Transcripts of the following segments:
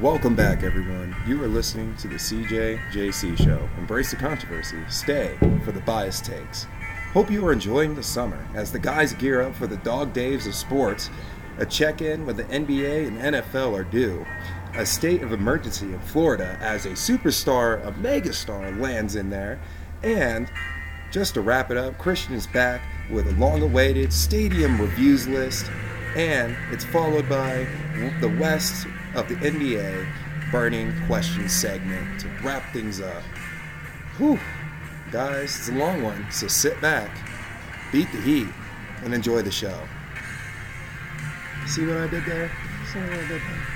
Welcome back, everyone. You are listening to the CJJC Show. Embrace the controversy. Stay for the bias takes. Hope you are enjoying the summer as the guys gear up for the dog days of sports. A check in with the NBA and NFL are due. A state of emergency in Florida as a superstar, a megastar, lands in there. And just to wrap it up, Christian is back with a long awaited stadium reviews list. And it's followed by the West of the NBA burning question segment to wrap things up. Whew, guys, it's a long one, so sit back, beat the heat, and enjoy the show. See what I did there? See what I did there?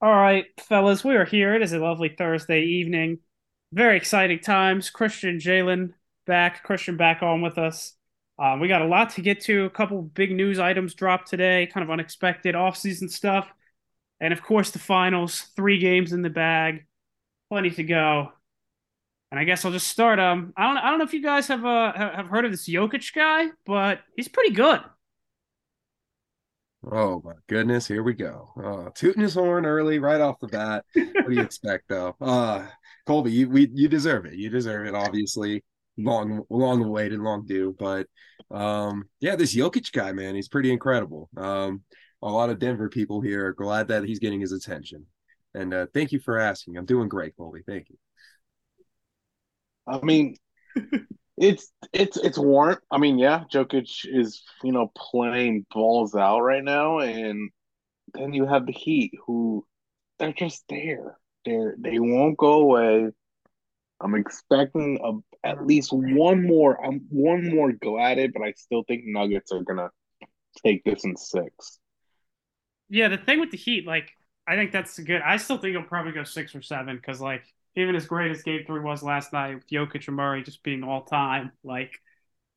All right, fellas, we are here. It is a lovely Thursday evening. Very exciting times. Christian Jalen back. Christian back on with us. Um, we got a lot to get to. A couple big news items dropped today, kind of unexpected offseason stuff. And of course, the finals. Three games in the bag. Plenty to go. And I guess I'll just start. Um, I don't, I don't know if you guys have uh have heard of this Jokic guy, but he's pretty good. Oh my goodness, here we go. Uh, tooting his horn early, right off the bat. what do you expect, though? Uh, Colby, you we you deserve it. You deserve it. Obviously, long long awaited, long due. But um, yeah, this Jokic guy, man, he's pretty incredible. Um, a lot of Denver people here are glad that he's getting his attention. And uh, thank you for asking. I'm doing great, Colby. Thank you. I mean, it's it's it's warrant. I mean, yeah, Jokic is you know playing balls out right now, and then you have the Heat, who they're just there. They're they won't go away. I'm expecting a, at least one more, um, one more go at it, but I still think Nuggets are gonna take this in six. Yeah, the thing with the Heat, like, I think that's good. I still think he'll probably go six or seven because, like, even as great as Game Three was last night with Jokic and Murray just being all time, like,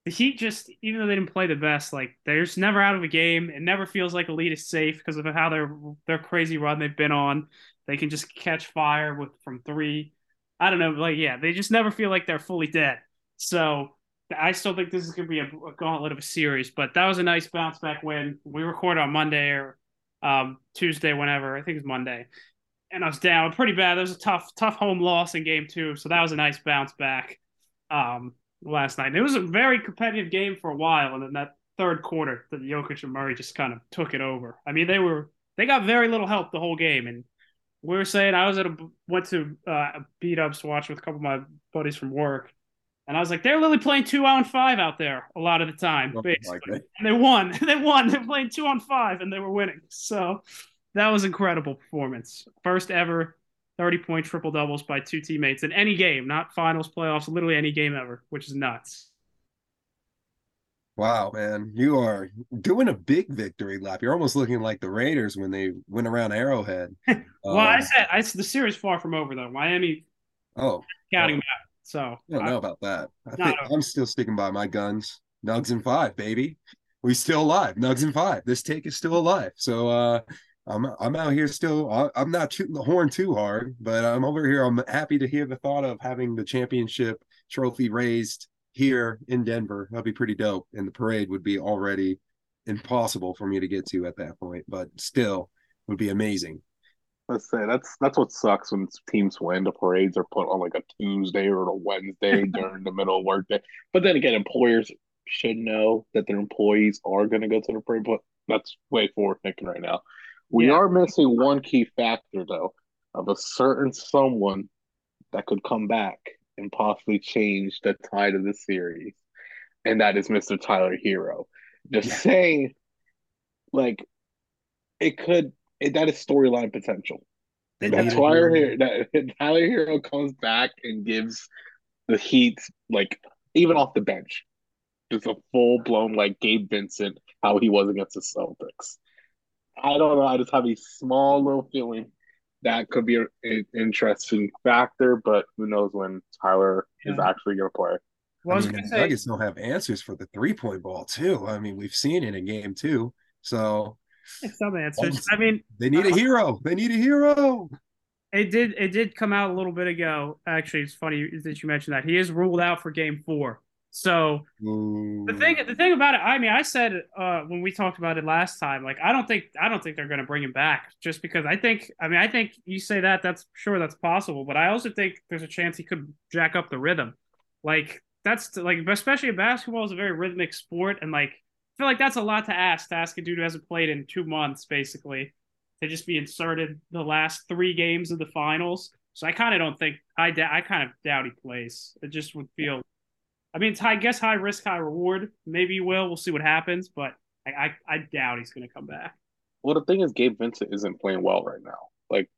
the Heat just, even though they didn't play the best, like, they're just never out of a game. It never feels like lead is safe because of how their their crazy run they've been on. They can just catch fire with from three. I don't know, like yeah, they just never feel like they're fully dead. So I still think this is going to be a, a, gauntlet of a series. But that was a nice bounce back win. We record on Monday or um, Tuesday, whenever I think it's Monday, and I was down pretty bad. There was a tough, tough home loss in game two, so that was a nice bounce back um, last night. And it was a very competitive game for a while, and then that third quarter, the Jokic and Murray just kind of took it over. I mean, they were they got very little help the whole game, and we were saying I was at a went to uh, beat ups watch with a couple of my buddies from work, and I was like, they're literally playing two on five out there a lot of the time, basically. and they won. they won. They're playing two on five, and they were winning. So that was incredible performance. First ever 30 point triple doubles by two teammates in any game, not finals, playoffs, literally any game ever, which is nuts. Wow, man, you are doing a big victory lap. You're almost looking like the Raiders when they went around Arrowhead. well, um, I said I, the series far from over though. Miami, oh, counting well, back. So I don't know about that. I think over. I'm still sticking by my guns. Nugs and five, baby. We still alive. Nugs and five. This take is still alive. So uh, I'm I'm out here still. I'm not shooting the horn too hard, but I'm over here. I'm happy to hear the thought of having the championship trophy raised here in Denver. That'd be pretty dope. And the parade would be already impossible for me to get to at that point, but still would be amazing. Let's say that's that's what sucks when teams win. The parades are put on like a Tuesday or a Wednesday during the middle of workday. But then again, employers should know that their employees are going to go to the parade. But that's way forward thinking right now. We yeah. are missing one key factor though of a certain someone that could come back and possibly change the tide of the series, and that is Mr. Tyler Herro. Just yeah. saying, like, it could it, that is storyline potential. That Tyler Herro that Tyler Herro comes back and gives the Heat like even off the bench, just a full blown like Gabe Vincent how he was against the Celtics. I don't know. I just have a small little feeling that could be an interesting factor, but who knows when Tyler yeah. is actually going to play. Well, I, mean, the say, Nuggets don't have answers for the three point ball too. I mean, we've seen it in game two, so some answers. I mean, they need a uh, hero. They need a hero. It did. It did come out a little bit ago. Actually, it's funny that you mentioned that he is ruled out for game four. So the thing the thing about it, I mean, I said uh, when we talked about it last time, like I don't think I don't think they're going to bring him back just because I think I mean I think you say that that's sure that's possible, but I also think there's a chance he could jack up the rhythm. Like that's like especially basketball is a very rhythmic sport, and like I feel like that's a lot to ask to ask a dude who hasn't played in two months basically to just be inserted the last three games of the finals. So I kind of don't think I I kind of doubt he plays. It just would feel I mean, it's high, I guess high risk, high reward. Maybe he will. We'll see what happens, but I, I, I doubt he's going to come back. Well, the thing is, Gabe Vincent isn't playing well right now. Like,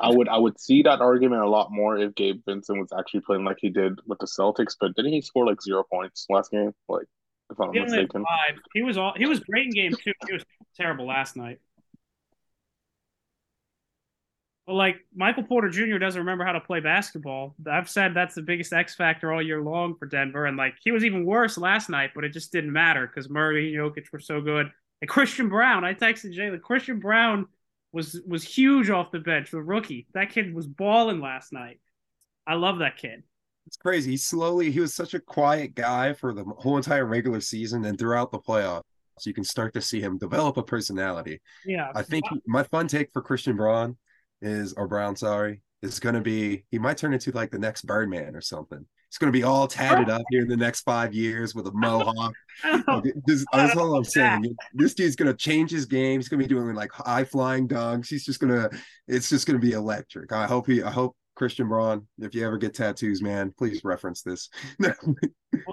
I would I would see that argument a lot more if Gabe Vincent was actually playing like he did with the Celtics. But didn't he score like zero points last game? Like, if I'm he mistaken, five. He was all he was great in game two. He was terrible last night. But like Michael Porter Jr. doesn't remember how to play basketball. I've said that's the biggest X factor all year long for Denver, and like he was even worse last night, but it just didn't matter because Murray and Jokic were so good. And Christian Braun, I texted Jay, like Christian Braun was was huge off the bench, the rookie. That kid was balling last night. I love that kid. It's crazy. He slowly he was such a quiet guy for the whole entire regular season and throughout the playoffs. So you can start to see him develop a personality. Yeah. I think my fun take for Christian Braun is or Brown, sorry, is going to be he might turn into like the next Birdman or something. He's going to be all tatted up here in the next five years with a mohawk. this, that's all I'm saying. This dude's going to change his game. He's going to be doing like high flying dunks. He's just going to, it's just going to be electric. I hope he, I hope Christian Braun, if you ever get tattoos, man, please reference this. well,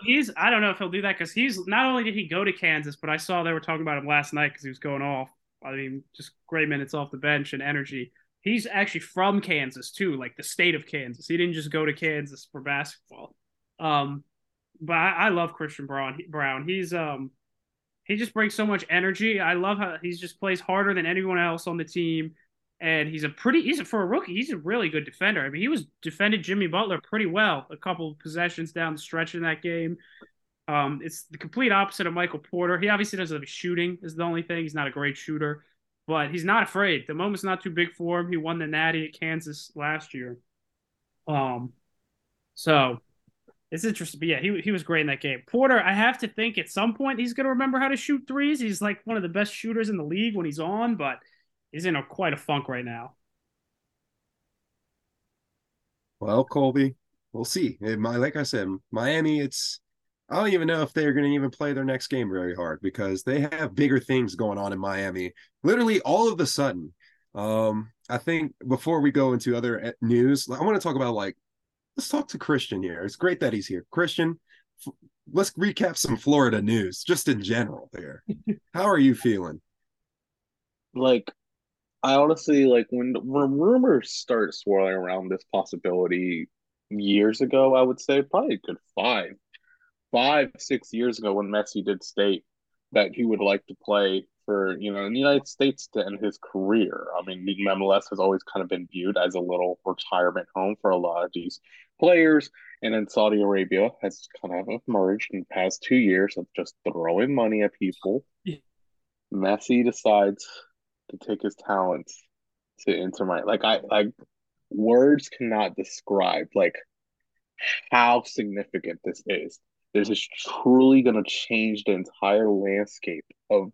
he's, I don't know if he'll do that because he's not only did he go to Kansas, but I saw they were talking about him last night because he was going off. I mean, just great minutes off the bench and energy he's actually from Kansas too, like the state of Kansas. He didn't just go to Kansas for basketball. Um, but I, I love Christian Braun. Brown. He's um, he just brings so much energy. I love how he just plays harder than anyone else on the team, and he's a pretty. He's a, for a rookie. He's a really good defender. I mean, he was defended Jimmy Butler pretty well a couple of possessions down the stretch in that game. Um, it's the complete opposite of Michael Porter. He obviously doesn't have shooting is the only thing. He's not a great shooter but he's not afraid. The moment's not too big for him. He won the Natty at Kansas last year. Um, so it's interesting. But yeah, he he was great in that game. Porter, I have to think at some point he's going to remember how to shoot threes. He's like one of the best shooters in the league when he's on, but he's in a quite a funk right now. Well, Colby, we'll see. My like I said, Miami, it's I don't even know if they're going to even play their next game very hard because they have bigger things going on in Miami. Literally, all of a sudden, um, I think before we go into other eh, news, I want to talk about like let's talk to Christian here. It's great that he's here. Christian, f- let's recap some Florida news just in general. There, how are you feeling? Like, I honestly like when when rumors start swirling around this possibility years ago. I would say probably a good five five, six years ago when Messi did state that he would like to play for, you know, in the United States to end his career. I mean, MLS has always kind of been viewed as a little retirement home for a lot of these players. And then Saudi Arabia has kind of emerged in the past two years of just throwing money at people. Yeah. Messi decides to take his talents to Inter Miami. Like I like words cannot describe like how significant this is. This is truly going to change the entire landscape of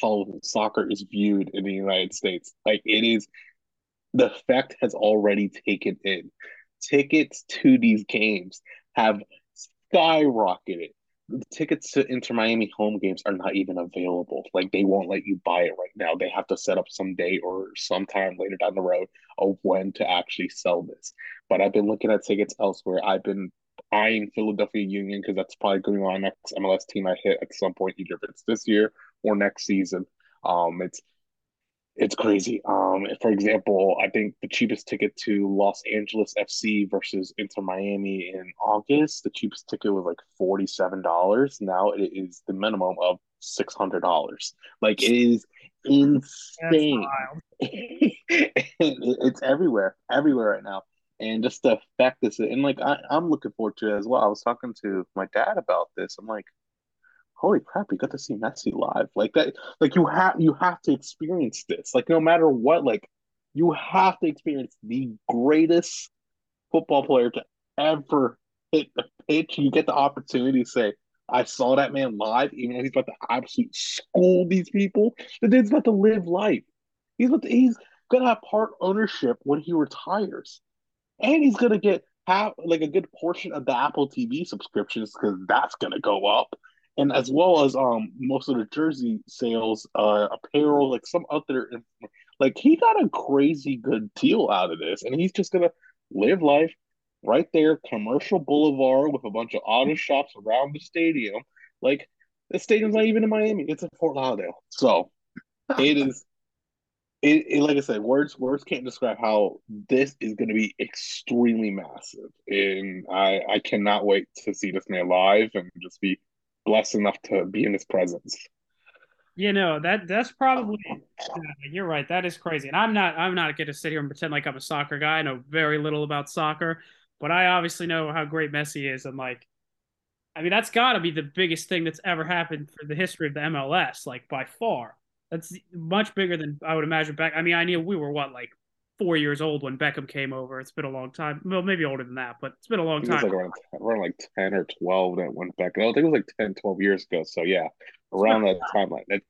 how soccer is viewed in the United States. Like it is, the effect has already taken in. Tickets to these games have skyrocketed. The tickets to Inter Miami home games are not even available. Like they won't let you buy it right now. They have to set up some date or sometime later down the road of when to actually sell this. But I've been looking at tickets elsewhere. I've been eyeing Philadelphia Union because that's probably going to be my next MLS team I hit at some point, either if it's this year or next season. Um, it's it's crazy. Um, for example, I think the cheapest ticket to Los Angeles FC versus Inter Miami in August, the cheapest ticket was like forty seven dollars. Now it is the minimum of six hundred dollars. Like it is insane. it's everywhere, everywhere right now and just the fact this and like I, I'm looking forward to it as well. I was talking to my dad about this. I'm like, holy crap, you got to see Messi live. Like that like you have you have to experience this. Like no matter what, like you have to experience the greatest football player to ever hit the pitch. You get the opportunity to say, I saw that man live, even though he's about to absolutely school these people. The dude's about to live life. He's about to, he's gonna have part ownership when he retires, and he's gonna get have like a good portion of the Apple TV subscriptions because that's gonna go up, and as well as um most of the jersey sales, uh, apparel, like some other, like he got a crazy good deal out of this, and he's just gonna live life right there, Commercial Boulevard with a bunch of auto shops around the stadium. Like the stadium's not even in Miami; it's in Fort Lauderdale. So it is. It, it, like I said, words words can't describe how this is going to be extremely massive, and I I cannot wait to see this man live and just be blessed enough to be in his presence. You know that that's probably you're right. That is crazy, and I'm not I'm not going to sit here and pretend like I'm a soccer guy. I know very little about soccer, but I obviously know how great Messi is, and like, I mean, that's got to be the biggest thing that's ever happened for the history of the MLS, like by far. That's much bigger than I would imagine back. I mean, I knew we were what like four years old when Beckham came over. It's been a long time. Well, maybe older than that, but it's been a long time. It was like around, around like 10 or 12 that went back. I think it was like 10, 12 years ago. So, yeah, around that timeline. That's,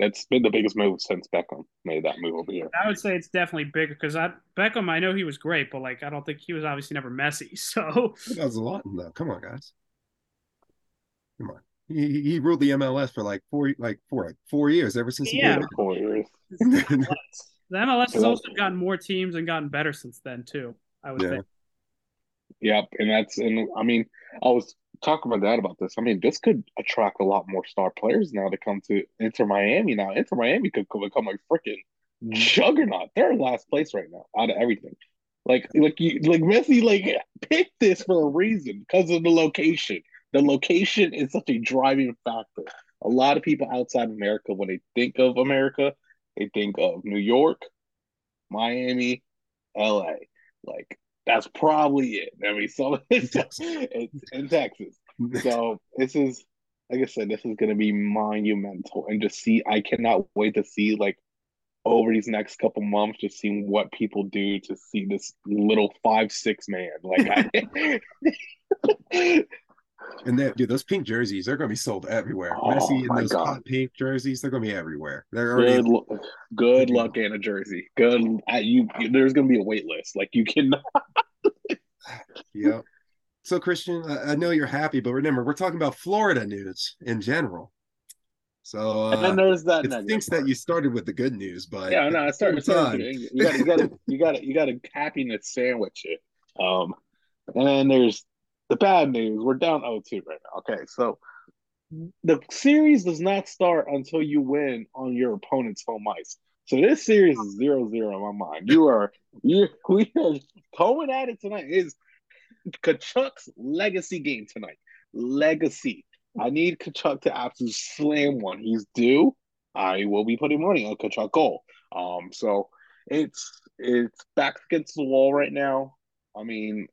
that's been the biggest move since Beckham made that move over here. I would say it's definitely bigger because I Beckham, I know he was great, but like I don't think he was obviously never Messi. So that was a lot though. Come on, guys. Come on he, he ruled the MLS for like four like four like four years ever since he yeah four years. the MLS has also gotten more teams and gotten better since then too. I would Yeah. think. Yep, and that's and I mean I was talking about that about this. I mean this could attract a lot more star players now to come to Inter Miami. Now Inter Miami could become a freaking juggernaut. They're in last place right now out of everything. Like like you like Messi like picked this for a reason because of the location. The location is such a driving factor. A lot of people outside America, when they think of America, they think of New York, Miami, LA. Like that's probably it. I mean, so in Texas. So this is, like I said, this is going to be monumental, and just see. I cannot wait to see like over these next couple months, just seeing what people do to see this little five six man. Like I, And that dude, those pink jerseys, they're gonna be sold everywhere. Oh, Messi in those God. hot pink jerseys, they're gonna be everywhere. They're already good, good luck in a jersey. Good, you. There's going to be a wait list. Like you cannot. Yep. So Christian, I, I know you're happy, but remember, we're talking about Florida news in general. So and then uh, there's that. it negative stinks that you started with the good news, but Yeah, no, I started. time. You got, you got, you got, you got to happiness sandwich it. Um, and then there's the bad news. We're down 0-2 right now. Okay, so the series does not start until you win on your opponent's home ice. So this series is 0-0 in my mind. You are you we are going at it tonight. Is Tkachuk's legacy game tonight. Legacy. I need Tkachuk to absolutely slam one. He's due. I will be putting money on Kachuk goal. Um, so it's it's back against the wall right now. I mean,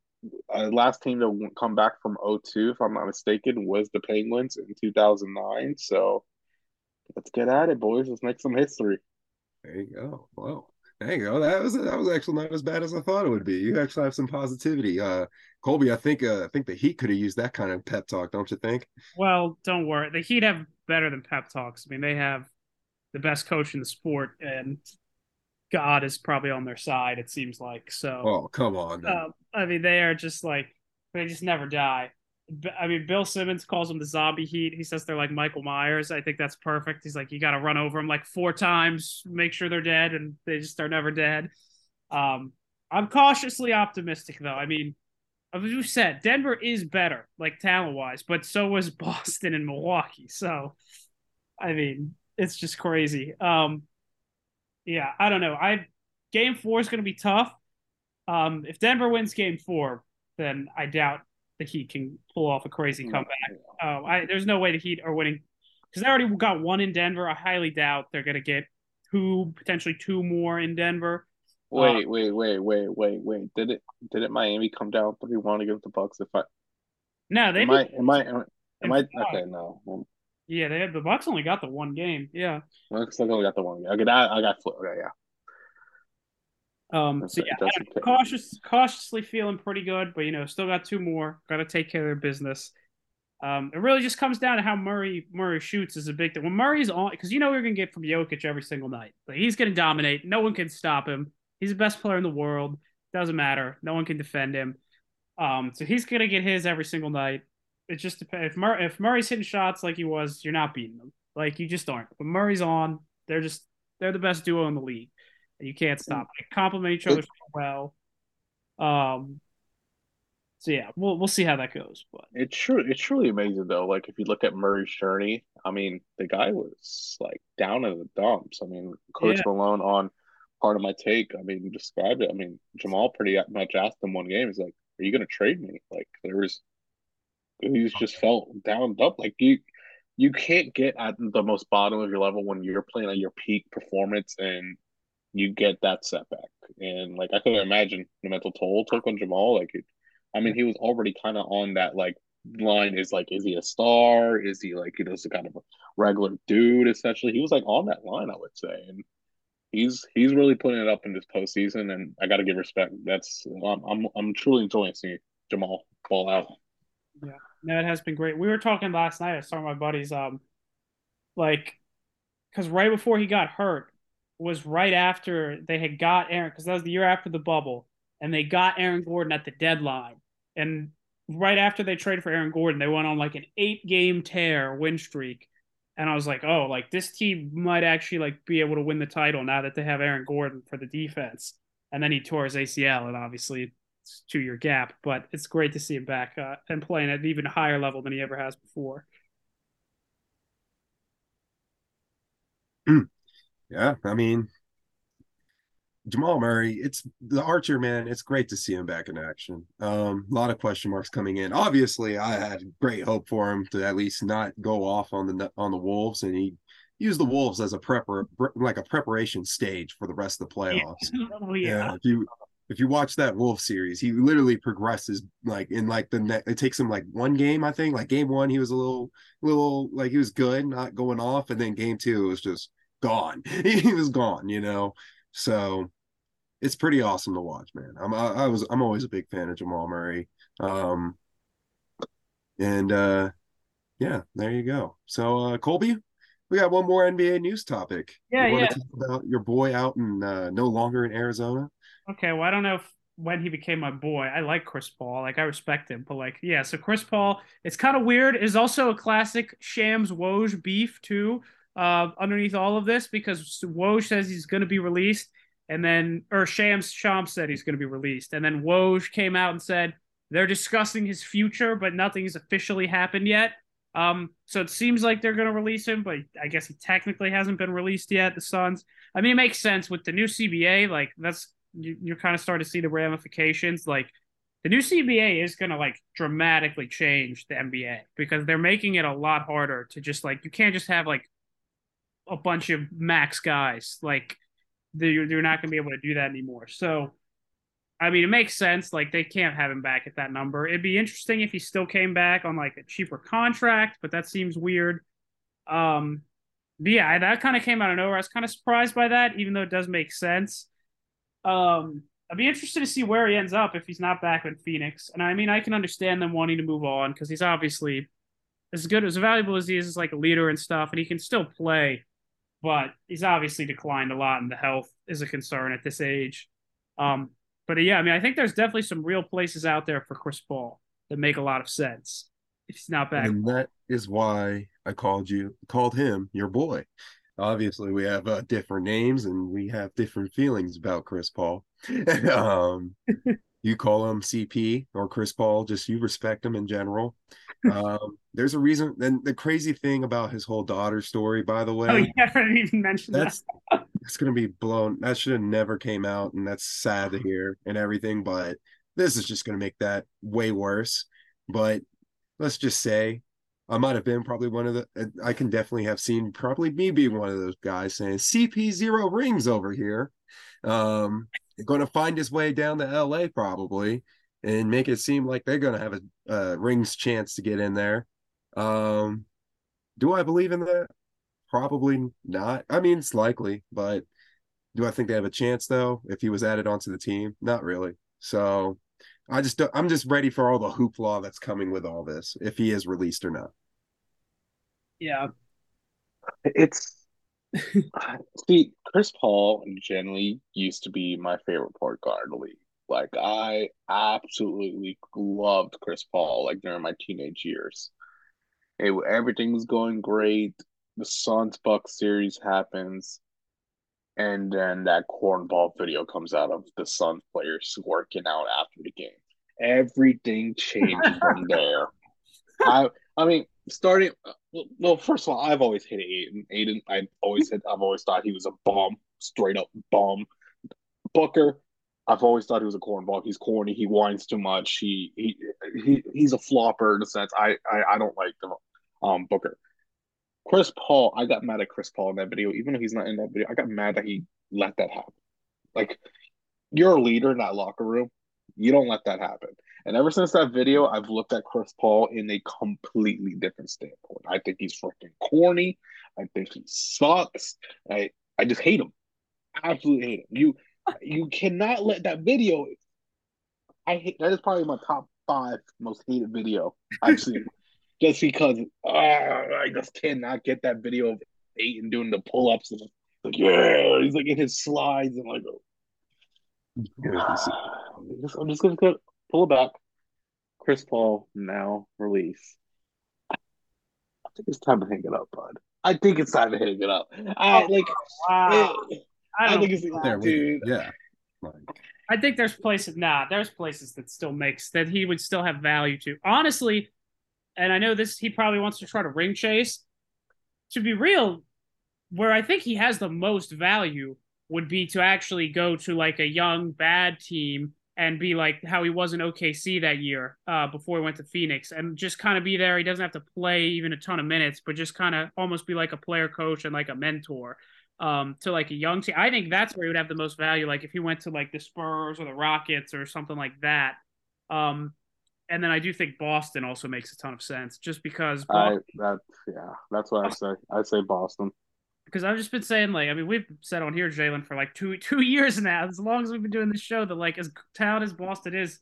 uh, last team to come back from 0-2, if I'm not mistaken, was the Penguins in 2009. So let's get at it, boys. Let's make some history. There you go. Wow. There you go. That was that was actually not as bad as I thought it would be. You actually have some positivity. Uh Colby, I think uh, I think the Heat could have used that kind of pep talk, don't you think? Well, don't worry. The Heat have better than pep talks. I mean, they have the best coach in the sport, and God is probably on their side. It seems like so. Oh, come on. Um, I mean, they are just like they just never die. I mean, Bill Simmons calls them the zombie heat. He says they're like Michael Myers. I think that's perfect. He's like, you got to run over them like four times, make sure they're dead, and they just are never dead. Um, I'm cautiously optimistic, though. I mean, as you said, Denver is better, like talent wise, but so was Boston and Milwaukee. So, I mean, it's just crazy. Um, yeah, I don't know. I game four is going to be tough. Um, if Denver wins game four, then I doubt the Heat can pull off a crazy comeback. Oh, I, there's no way the Heat are winning because they already got one in Denver. I highly doubt they're going to get two, potentially two more in Denver. Wait, wait, wait, wait, wait, wait. Did it did it Miami come down three one against the Bucks? If I No, they am I am I am, am I okay? No, yeah, they the Bucks only got the one game. Yeah. like only got the one. game. Okay, that I got flip. Okay, yeah. Um, That's so yeah, that's I don't know, okay. cautious, cautiously feeling pretty good, but you know, still got two more. Got to take care of their business. Um, it really just comes down to how Murray Murray shoots is a big thing. When Murray's on, because you know we're gonna get from Jokic every single night. Like he's gonna dominate. No one can stop him. He's the best player in the world. Doesn't matter. No one can defend him. Um, so he's gonna get his every single night. It just depends. If, Mur- if Murray's hitting shots like he was, you're not beating them. Like you just aren't. When Murray's on, they're just they're the best duo in the league. You can't stop. They complement each other so well. Um, so yeah, we'll we'll see how that goes. But it's true. It's truly amazing though. Like if you look at Murray's journey, I mean, the guy was like down in the dumps. I mean, Coach yeah. Malone on part of my take. I mean, described it. I mean, Jamal pretty much asked him one game. He's like, "Are you going to trade me?" Like there was, he's just felt down up. Like you, you can't get at the most bottom of your level when you're playing at your peak performance and you get that setback. And like I can imagine the mental toll took on Jamal. Like it, I mean, he was already kind of on that like line is like, is he a star? Is he like, you know, a kind of a regular dude? Essentially, he was like on that line, I would say, and he's he's really putting it up in this postseason, and I got to give respect. That's I'm, I'm I'm truly enjoying seeing Jamal ball out. Yeah, no, it has been great. We were talking last night. I saw my buddies, um, like, because right before he got hurt was right after they had got Aaron, because that was the year after the bubble, and they got Aaron Gordon at the deadline and right after they traded for Aaron Gordon, they went on like an eight game tear win streak. And I was like, oh, like this team might actually like be able to win the title now that they have Aaron Gordon for the defense. And then he tore his ACL, and obviously two year gap. But it's great to see him back uh, and playing at an even higher level than he ever has before. Yeah, I mean, Jamal Murray, it's the Archer man. It's great to see him back in action. Um, a lot of question marks coming in. Obviously, I had great hope for him to at least not go off on the on the Wolves, and he used the Wolves as a prepper like a preparation stage for the rest of the playoffs. Oh, yeah. yeah. If you if you watch that Wolf series, he literally progresses like in like the net. It takes him like one game, I think. Like game one, he was a little little like he was good, not going off, and then game two was just gone. he was gone, you know. So it's pretty awesome to watch, man. I'm I, I, was I'm always a big fan of Jamal Murray. Um and uh yeah, there you go. So uh Colby, we got one more NBA news topic. Yeah, you yeah. talk about your boy out in uh, no longer in Arizona. Okay, well I don't know if when he became my boy. I like Chris Paul. Like I respect him, but like yeah, so Chris Paul, it's kind of weird. Is also a classic Shams Woj beef too. Uh, underneath all of this because Woj says he's going to be released and then or Shams Shams said he's going to be released, and then Woj came out and said they're discussing his future, but nothing's officially happened yet. Um, so it seems like they're going to release him, but I guess he technically hasn't been released yet. The Suns. I mean, it makes sense with the new CBA. Like that's you, you're kind of starting to see the ramifications. Like the new CBA is going to like dramatically change the NBA because they're making it a lot harder to just like you can't just have like a bunch of max guys like they're, they're not going to be able to do that anymore. So, I mean, it makes sense. Like they can't have him back at that number. It'd be interesting if he still came back on like a cheaper contract, but that seems weird. Um, yeah, that kind of came out of nowhere. I was kind of surprised by that, even though it does make sense. Um, I'd be interested to see where he ends up if he's not back in Phoenix. And I mean, I can understand them wanting to move on because he's obviously as good as valuable as he is as like a leader and stuff, and he can still play but he's obviously declined a lot, and the health is a concern at this age. Um, but yeah, I mean, I think there's definitely some real places out there for Chris Paul that make a lot of sense. If he's not back, and that is why I called you, called him your boy. Obviously, we have uh, different names and we have different feelings about Chris Paul. um, you call him CP or Chris Paul, just you respect him in general. Um, there's a reason. And the crazy thing about his whole daughter story, by the way, oh yeah, I didn't even mention that's that. it's gonna be blown. That should have never came out, and that's sad to hear and everything. But this is just gonna make that way worse. But let's just say I might have been probably one of the. I can definitely have seen probably me being one of those guys saying CP zero rings over here. Um, going to find his way down to LA probably and make it seem like they're going to have a, a, rings chance to get in there. Um, do I believe in that? Probably not. I mean, it's likely, but do I think they have a chance though? If he was added onto the team, not really. So I just don't, I'm just ready for all the hoopla that's coming with all this, if he is released or not. Yeah. It's see, Chris Paul generally used to be my favorite point guard in the league. Like I absolutely loved Chris Paul like during my teenage years. It, everything was going great. The Suns Bucks series happens, and then that cornball video comes out of the Suns players working out after the game. Everything changed from there. I I mean, starting well, first of all, I've always hated Ayton. Ayton, I've always said I've always thought he was a bomb, straight up bomb. Booker, I've always thought he was a cornball. He's corny. He whines too much. He he, he he's a flopper in a sense. I I, I don't like the um Booker. Chris Paul, I got mad at Chris Paul in that video, even though he's not in that video. I got mad that he let that happen. Like, you're a leader in that locker room. You don't let that happen. And ever since that video, I've looked at Chris Paul in a completely different standpoint. I think he's freaking corny. I think he sucks. I I just hate him. Absolutely hate him. You you cannot let that video. I hate that is probably my top five most hated video I've seen. Just because uh, I just cannot get that video of Ayton doing the pull ups and like yeah, he's like in his slides and like. I'm just, I'm just gonna pull it back. Chris Paul now release. I think it's time to hang it up, bud. I think it's time to hang it up. I Oh, like. Wow. it- I, I don't, think it's There, we- dude. yeah. Like, I think there's places nah, there's places that still makes that he would still have value to. Honestly, and I know this he probably wants to try to ring chase. To be real, where I think he has the most value would be to actually go to like a young bad team and be like how he was in OKC that year uh, before he went to Phoenix and just kind of be there. He doesn't have to play even a ton of minutes, but just kind of almost be like a player coach and like a mentor um, to like a young team. I think that's where he would have the most value. Like if he went to like the Spurs or the Rockets or something like that. Um, and then I do think Boston also makes a ton of sense just because I that yeah, that's what I say. I say Boston. because I've just been saying like I mean we've said on here Jalen for like two two years now as long as we've been doing this show that like as talented as Boston is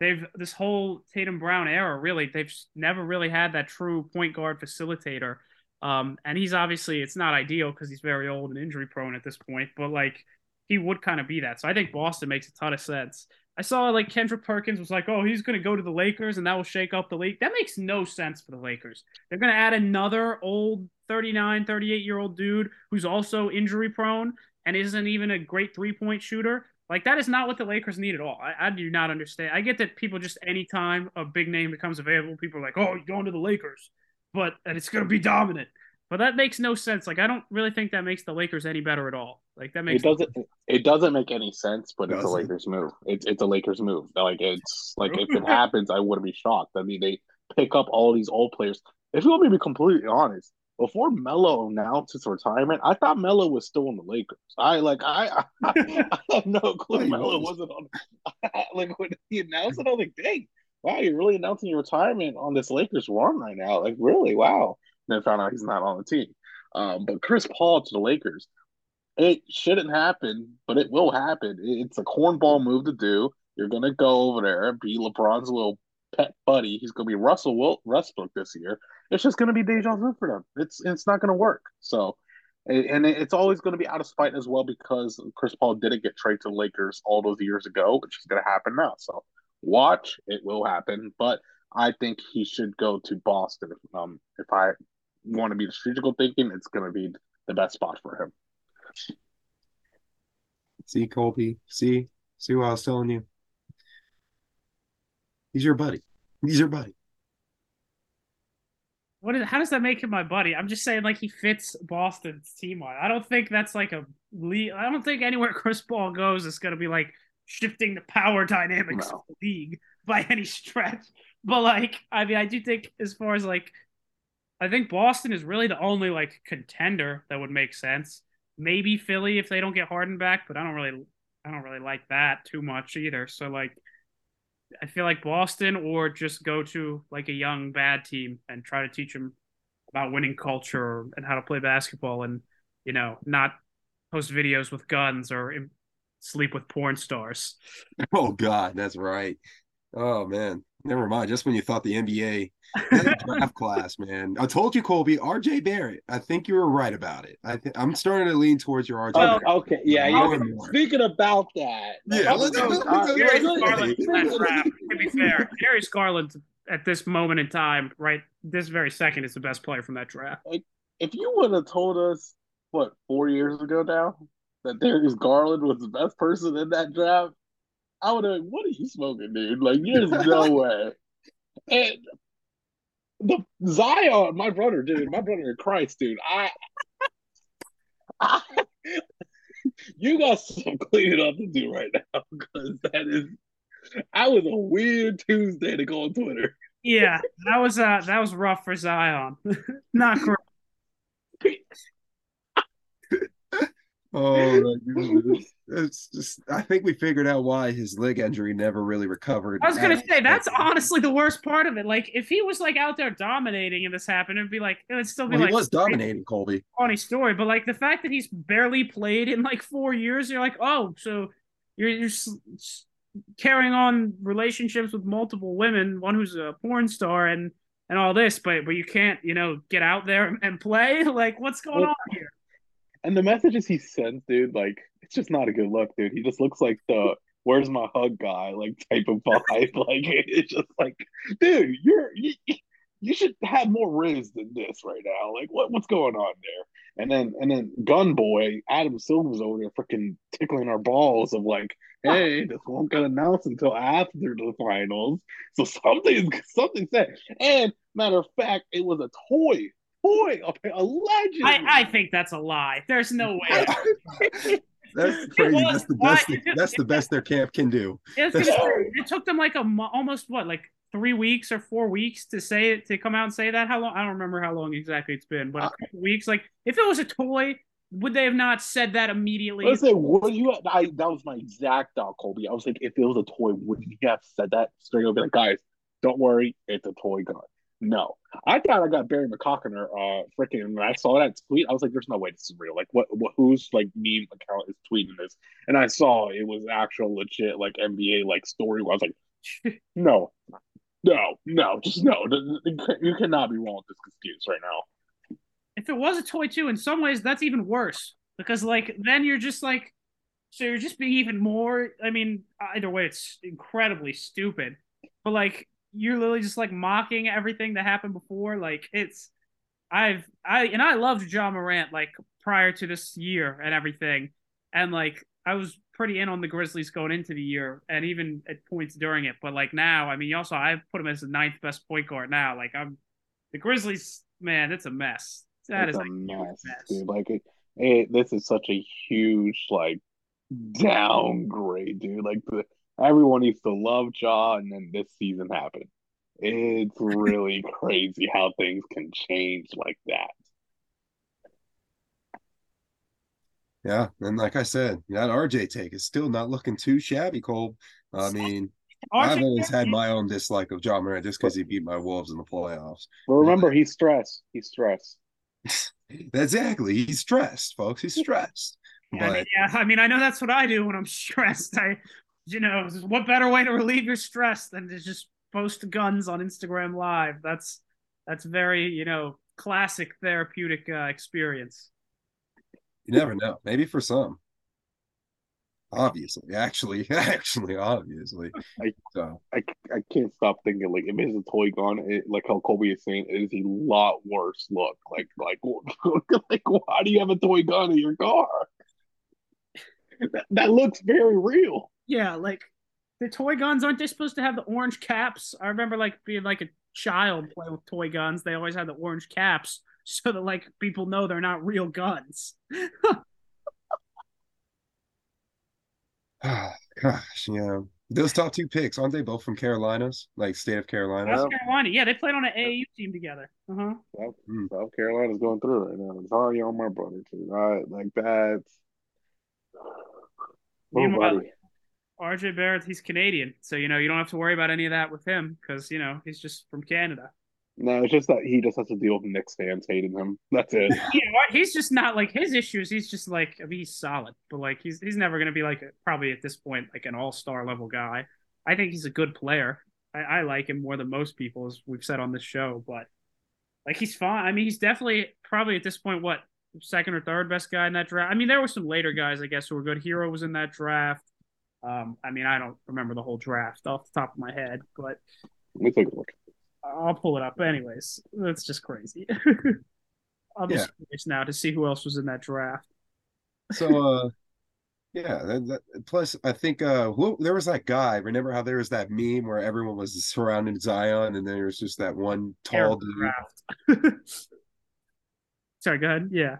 they've this whole Tatum Brown era really they've never really had that true point guard facilitator um and he's obviously it's not ideal because he's very old and injury prone at this point but like he would kind of be that so I think Boston makes a ton of sense I saw like Kendrick Perkins was like oh he's going to go to the Lakers and that will shake up the league that makes no sense for the Lakers they're going to add another old 39, 38 year old dude who's also injury prone and isn't even a great three point shooter. Like, that is not what the Lakers need at all. I, I do not understand. I get that people just anytime a big name becomes available, people are like, oh, you're going to the Lakers, but and it's going to be dominant. But that makes no sense. Like, I don't really think that makes the Lakers any better at all. Like, that makes It doesn't. It doesn't make any sense, but it's a Lakers move. It's it's a Lakers move. Like it's like if it happens, I wouldn't be shocked. I mean, they pick up all these old players. If you want me to be completely honest, before Melo announced his retirement, I thought Melo was still in the Lakers. I like I I, I had no clue he Melo was. wasn't on. like when he announced it, I was like, dang, wow, you're really announcing your retirement on this Lakers run right now. Like really, wow. And then found out he's not on the team. Um, but Chris Paul to the Lakers, it shouldn't happen, but it will happen. It's a cornball move to do. You're gonna go over there, and be LeBron's little pet buddy. He's gonna be Russell Wil- Westbrook this year. It's just gonna be deja vu for them. It's it's not gonna work. So, and and it's always gonna be out of spite as well because Chris Paul didn't get traded to the Lakers all those years ago, which is gonna happen now. So, watch it will happen, but I think he should go to Boston. Um, if I want to be the strategical thinking, it's gonna be the best spot for him. See, Colby, see, see what I was telling you. He's your buddy. He's your buddy. What is, how does that make him my buddy? I'm just saying, like he fits Boston's team on. I don't think that's like a league. I don't think anywhere Chris Paul goes is going to be like shifting the power dynamics No. of the league by any stretch. But like, I mean, I do think as far as like, I think Boston is really the only like contender that would make sense. Maybe Philly if they don't get Harden back, but I don't really, I don't really like that too much either. So like, I feel like Boston or just go to like a young bad team and try to teach them about winning culture and how to play basketball and you know not post videos with guns or sleep with porn stars. Oh God, that's right. Oh man, never mind. Just when you thought the NBA draft class, man. I told you, Colby, RJ Barrett. I think you were right about it. I th- I'm starting to lean towards your RJ. Oh, Barrett. okay, yeah. More You, and more. speaking about that, Yeah, let's- gonna- let's- uh, let's- yeah, Darius go ahead. Garland in draft, to be fair, Darius Garland at this moment in time, right this very second, is the best player from that draft. if you would have told us what four years ago now that Darius Garland was the best person in that draft, I would have. What are you smoking, dude? Like, there's no way. And the Zion, my brother, dude, my brother in Christ, dude. I, I you got some cleaning up to do right now because that is. I was a weird Tuesday to go on Twitter. Yeah, that was uh that was rough for Zion. Not great. Oh, it's just. I think we figured out why his leg injury never really recovered. I was gonna say that's honestly the worst part of it. Like if he was like out there dominating and this happened, it'd be like it would still be Well, like he was dominating Colby. funny story. But like the fact that he's barely played in like four years, you're like, oh, so you're you're s- s- carrying on relationships with multiple women, one who's a porn star and and all this, but but you can't, you know, get out there and, and play. Like what's going Well, on here? And the messages he sends, dude, like it's just not a good look, dude. He just looks like the "Where's my hug?" guy, like type of vibe. Like it's just like, dude, you're you, you should have more riz than this right now. Like what what's going on there? And then and then Gun Boy Adam Silver's over there freaking tickling our balls of like, hey, this won't get announced until after the finals. So something something said. And matter of fact, it was a toy. Toy, allegedly. I, I think that's a lie. There's no way. That's crazy. was- That's the why- best. That's the best their camp can do. It, was say, it took them like a almost what like three weeks or four weeks to say it to come out and say that. How long? I don't remember how long exactly it's been, but a Uh, couple weeks. Like if it was a toy, would they have not said that immediately? Listen, would you? I that was my exact thought, Colby. I was like, if it was a toy, would you have said that straight up? Be like, guys, don't worry, it's a toy gun. No, I thought I got Barry McCockiner. Uh, freaking when I saw that tweet, I was like, "There's no way this is real. Like, what? what whose like meme account is tweeting this?" And I saw it was actual legit like NBA like story. Where I was like, "No, no, no, just no. You cannot be wrong with this excuse right now." if it was a toy too, in some ways that's even worse because like then you're just like, so you're just being even more. I mean, either way, it's incredibly stupid. But like you're literally just like mocking everything that happened before. Like it's, I've I and I loved Ja Morant like prior to this year and everything, and like I was pretty in on the Grizzlies going into the year and even at points during it. But like now, I mean, also I've put him as the ninth best point guard now. Like I'm the Grizzlies, man, it's a mess. That it's is a a mess, mess. dude. Like, it, it, this is such a huge like downgrade, dude. Like, the, everyone used to love Ja, and then this season happened. It's really crazy how things can change like that. Yeah, and like I said, that RJ take is still not looking too shabby, Cole. I mean, I've always had my own dislike of Ja Morant just because he beat my Wolves in the playoffs. But remember, he's stressed. He's stressed. Exactly. He's stressed, folks. He's stressed. I mean, yeah, I mean, I know that's what I do when I'm stressed. I, you know, what better way to relieve your stress than to just post guns on Instagram Live? That's that's very, you know, classic therapeutic uh, experience. you never know. Maybe for some. Obviously. Actually, actually, obviously. I- So I, I can't stop thinking like if it's a toy gun, it, like how Kobe is saying, it is a lot worse look. Like like like why do you have a toy gun in your car? That, that looks very real. Yeah, like the toy guns aren't they supposed to have the orange caps? I remember like being like a child playing with toy guns. They always had the orange caps so that like people know they're not real guns. gosh, yeah. Those top two picks, aren't they both from Carolinas? Like state of Carolina? South Carolina, yeah, they played on an AAU team together. Uh huh. South, Hmm. South Carolina's going through right now. Sorry on my brother too. I, like that. Meanwhile, Nobody. RJ Barrett, he's Canadian, so you know you don't have to worry about any of that with him because you know he's just from Canada. No, it's just that he just has to deal with Knicks fans hating him. That's it. Yeah, he's just not like his issues. He's just like I mean he's solid, but like he's he's never gonna be like probably at this point like an all star level guy. I think he's a good player. I, I like him more than most people, as we've said on this show. But like he's fine. I mean, he's definitely probably at this point what second or third best guy in that draft. I mean, there were some later guys, I guess, who were good. Herro was in that draft. Um, I mean, I don't remember the whole draft off the top of my head, but Let me take a look. I'll pull it up. Anyways, that's just crazy. I'm Yeah. just curious now to see who else was in that draft. So, uh, yeah. That, that, plus, I think uh, who, there was that guy. Remember how there was that meme where everyone was surrounding Zion, and then there was just that one tall Terrible dude. draft. Sorry, go ahead. Yeah.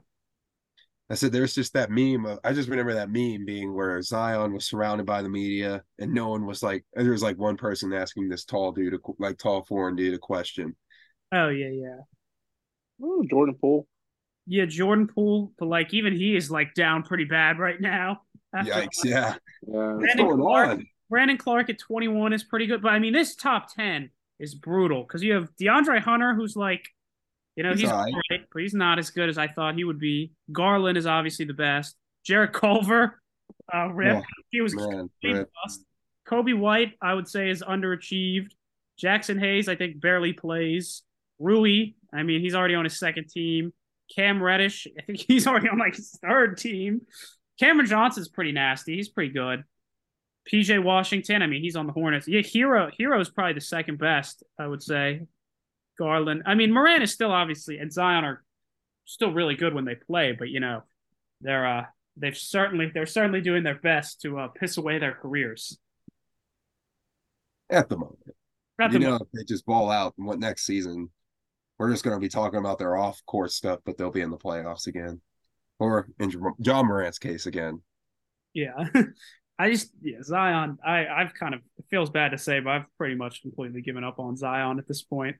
I said there's just that meme. Of, I just remember that meme being where Zion was surrounded by the media, and no one was like. There was like one person asking this tall dude, a, like tall foreign dude, a question. Oh yeah, yeah. Oh, Jordan Poole. Yeah, Jordan Poole, but like even he is like down pretty bad right now. Yikes! Yeah, Yeah. what's Brandon going Clarke. on? Brandon Clarke at 21 is pretty good, but I mean this top 10 is brutal because you have DeAndre Hunter, who's like, you know, He's he's, right. great, but he's not as good as I thought he would be. Garland is obviously the best. Jarrett Culver, uh, rip. Oh, he was Man, rip. Coby White, I would say, is underachieved. Jaxson Hayes, I think, barely plays. Rui, I mean, he's already on his second team. Cam Reddish, I think he's already on like his third team. Cameron Johnson's pretty nasty. He's pretty good. PJ Washington, I mean, he's on the Hornets. Yeah, Herro Herro is probably the second best, I would say. Garland. I mean, Morant is still obviously and Zion are still really good when they play, but you know, they're uh they've certainly they're certainly doing their best to uh, piss away their careers. At the moment, Not you the know, if they just ball out, and what next season? We're just going to be talking about their off-court stuff, but they'll be in the playoffs again, or in Ja Morant's case again. Yeah. I just yeah, Zion, I, I've kind of it feels bad to say, but I've pretty much completely given up on Zion at this point.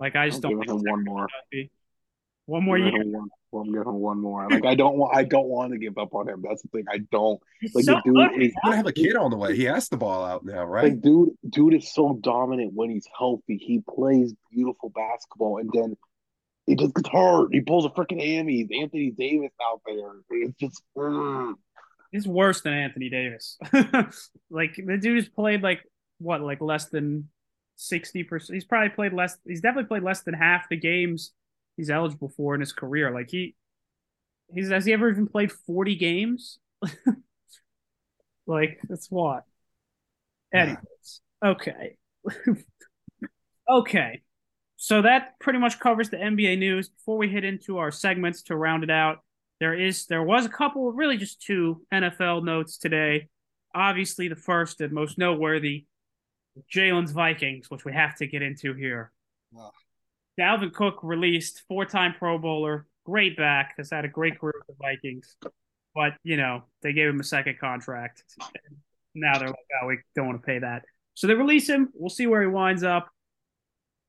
Like I just I'm don't giving think him he's one more. One more I'm year. giving him one- well, I'm giving him one more. Like I don't want. I don't want to give up on him. That's the thing. I don't. He's Like so the dude is He's going to have a kid on the way. He has the ball out now, right? like dude. Dude is so dominant when he's healthy. He plays beautiful basketball, and then he just gets hurt. He pulls a freaking hammy. Anthony Davis out there. It's just. mm. He's worse than Anthony Davis. like the dude's played like what, like less than sixty percent. He's probably played less. He's definitely played less than half the games he's eligible for in his career. Like he, he's has he ever even played forty games? like that's what. Anyways, okay, okay. So that pretty much covers the NBA news. Before we hit into our segments to round it out, there is there was a couple, really just two NFL notes today. Obviously, the first and most noteworthy, Jalen's Vikings, which we have to get into here. Wow. Dalvin Cook released, four-time Pro Bowler, great back, has had a great career with the Vikings, but you know they gave him a second contract. Now they're like, oh, we don't want to pay that, so they release him. We'll see where he winds up.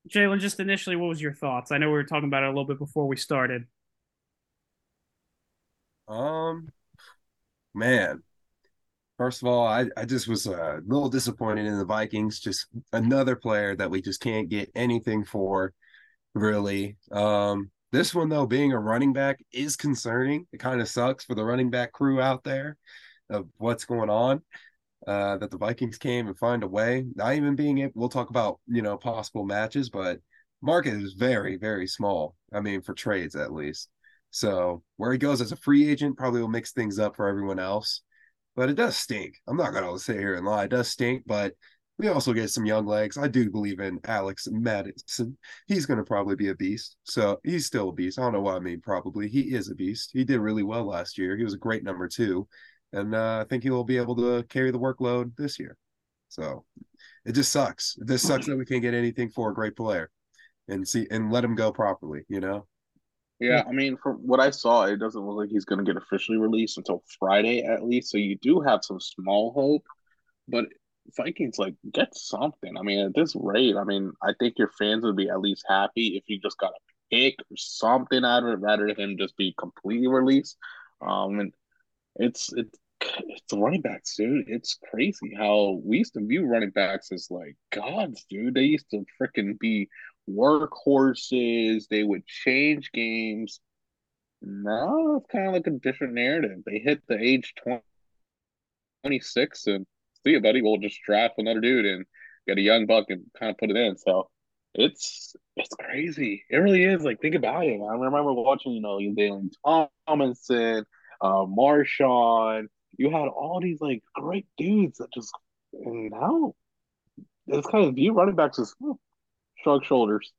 Jalen, just initially, what was your thoughts? I know we were talking about it a little bit before we started. Um, man. First of all, I, I just was a little disappointed in the Vikings. Just another player that we just can't get anything for, really. Um, this one though, being a running back is concerning. It kind of sucks for the running back crew out there of what's going on. Uh, that the Vikings came and find a way. Not even being able. We'll talk about you know possible matches, but market is very very small. I mean, for trades at least. So where he goes as a free agent probably will mix things up for everyone else. But it does stink. I'm not gonna sit here and lie. It does stink, but we also get some young legs. I do believe in Alex Mattison. He's gonna probably be a beast. So he's still a beast. I don't know what I mean, probably. He is a beast. He did really well last year. He was a great number two. And uh, I think he will be able to carry the workload this year. So it just sucks. This sucks that we can't get anything for a great player and see and let him go properly, you know? Yeah, I mean, from what I saw, it doesn't look like he's going to get officially released until Friday at least. So you do have some small hope, but Vikings like get something. I mean, at this rate, I mean, I think your fans would be at least happy if you just got a pick or something out of it rather than just be completely released. Um, and it's it's it's the running backs, dude. It's crazy how we used to view running backs as like gods, dude. They used to freaking be workhorses. They would change games. Now it's kind of like a different narrative. They hit the age 20, 26 and see you, buddy. We'll just draft another dude and get a young buck and kind of put it in. So it's it's crazy. It really is. Like think about it. I remember watching, you know, LaDainian Tomlinson, uh, Marshawn. You had all these like great dudes that just and now it's kind of view running backs as hmm, shrug shoulders.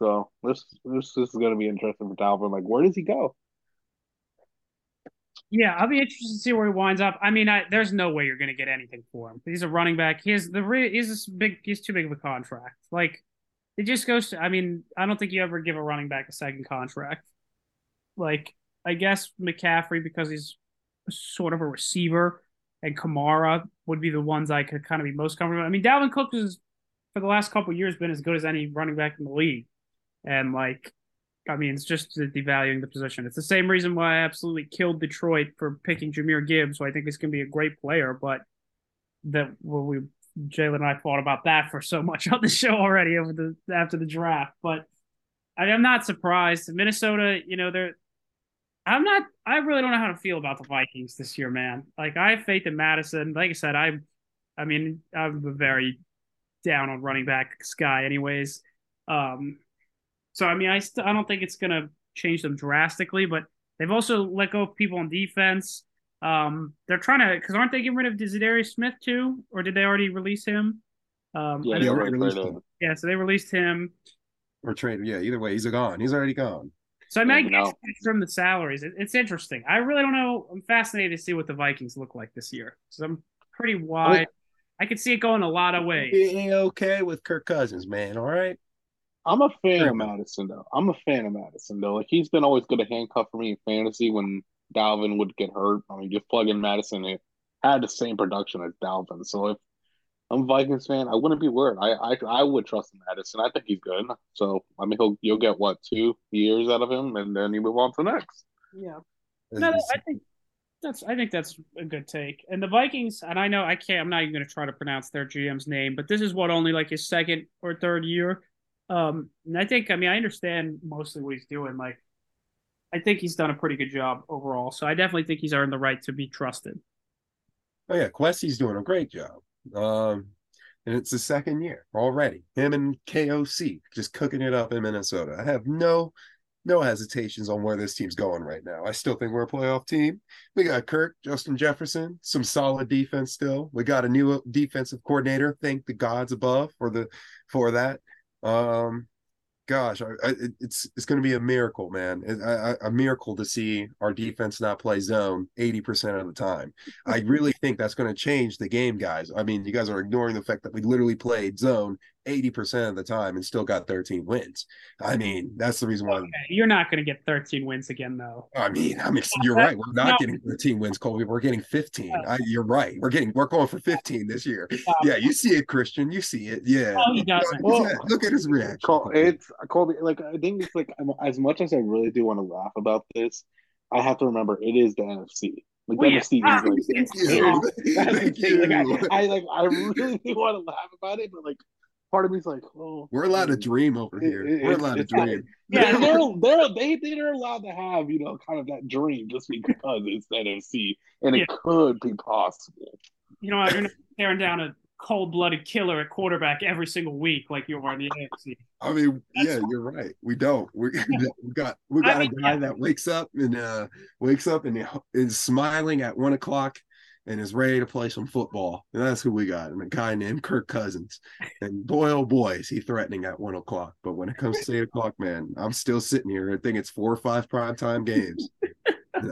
So this this this is going to be interesting for Dalvin. Like, where does he go? Yeah, I'll be interested to see where he winds up. I mean, I, there's no way you're going to get anything for him. He's a running back. He's the he's big. He's too big of a contract. Like it just goes to. I mean, I don't think you ever give a running back a second contract. Like I guess McCaffrey because he's sort of a receiver, and Kamara would be the ones I could kind of be most comfortable. I mean, Dalvin Cook has for the last couple years been as good as any running back in the league. And like, I mean, it's just devaluing the position. It's the same reason why I absolutely killed Detroit for picking Jahmyr Gibbs, who I think is going to be a great player, but that well, we Jalen and I thought about that for so much on the show already over the after the draft. But I am not surprised. Minnesota, you know, they're I'm not I really don't know how to feel about the Vikings this year, man. Like I have faith in Mattison. Like I said, I I mean, I'm a very down on running back Sky, anyways. Um so I mean, I st- I don't think it's gonna change them drastically, but they've also let go of people on defense. Um, they're trying to because aren't they getting rid of Za'Darius Smith too, or did they already release him? Um, yeah, they already released him. Yeah, so they released him or traded. Yeah, either way, he's gone. He's already gone. So I might get from the salaries. It, it's interesting. I really don't know. I'm fascinated to see what the Vikings look like this year because I'm pretty wide. I, mean, I could see it going a lot of ways. Being okay with Kirk Cousins, man. All right. I'm a fan of Mattison though. I'm a fan of Mattison though. Like he's been always good to handcuff for me in fantasy when Dalvin would get hurt. I mean, just plug in Mattison. It had the same production as Dalvin. So if I'm a Vikings fan, I wouldn't be worried. I I, I would trust Mattison. I think he's good. So I mean, he'll you'll get what two years out of him, and then you move on to the next. Yeah. No, I think that's I think that's a good take. And the Vikings, and I know I can't. I'm not even going to try to pronounce their GM's name, but this is what only like his second or third year. Um, and I think, I mean, I understand mostly what he's doing. Like, I think he's done a pretty good job overall. So I definitely think he's earned the right to be trusted. Oh yeah, Kwesi's doing a great job. Um, and it's the second year already. Him and KOC just cooking it up in Minnesota. I have no no hesitations on where this team's going right now. I still think we're a playoff team. We got Kirk, Justin Jefferson, some solid defense still. We got a new defensive coordinator. Thank the gods above for the for that. Um, gosh, I, I, it's it's going to be a miracle, man. A, a, miracle to see our defense not play zone eighty percent of the time. I really think that's going to change the game, guys. I mean, you guys are ignoring the fact that we literally played zone 80% of the time and still got 13 wins. I mean, that's the reason why. Okay. You're not going to get 13 wins again, though. I mean, I mean, you're right. We're not no. getting 13 wins, Colby. We're getting 15. No. I, you're right. We're getting, we're going for 15 this year. No. Yeah, you see it, Christian. You see it. Yeah. Oh, he doesn't. Well, yeah. Look at his reaction. It's Colby. Like, I think it's like, as much as I really do want to laugh about this, I have to remember it is the NFC. Like well, that yeah. is like, yeah. like I, I, like I really want to laugh about it, but like part of me is like, oh, we're allowed to dream over here. It, we're allowed to dream. Yeah, they're, they're they they're allowed to have you know kind of that dream just because it's NFC and yeah. it could be possible. You know, you're not tearing down a cold blooded killer at quarterback every single week like you are in the AFC. I mean, That's yeah, fine. you're right. We don't. We, we got we got I mean, a guy yeah. that wakes up and uh wakes up and is smiling at one o'clock and is ready to play some football. And that's who we got. And a guy named Kirk Cousins. And boy, oh boy, is he threatening at one o'clock. But when it comes to eight o'clock, man, I'm still sitting here. I think it's four or five primetime games.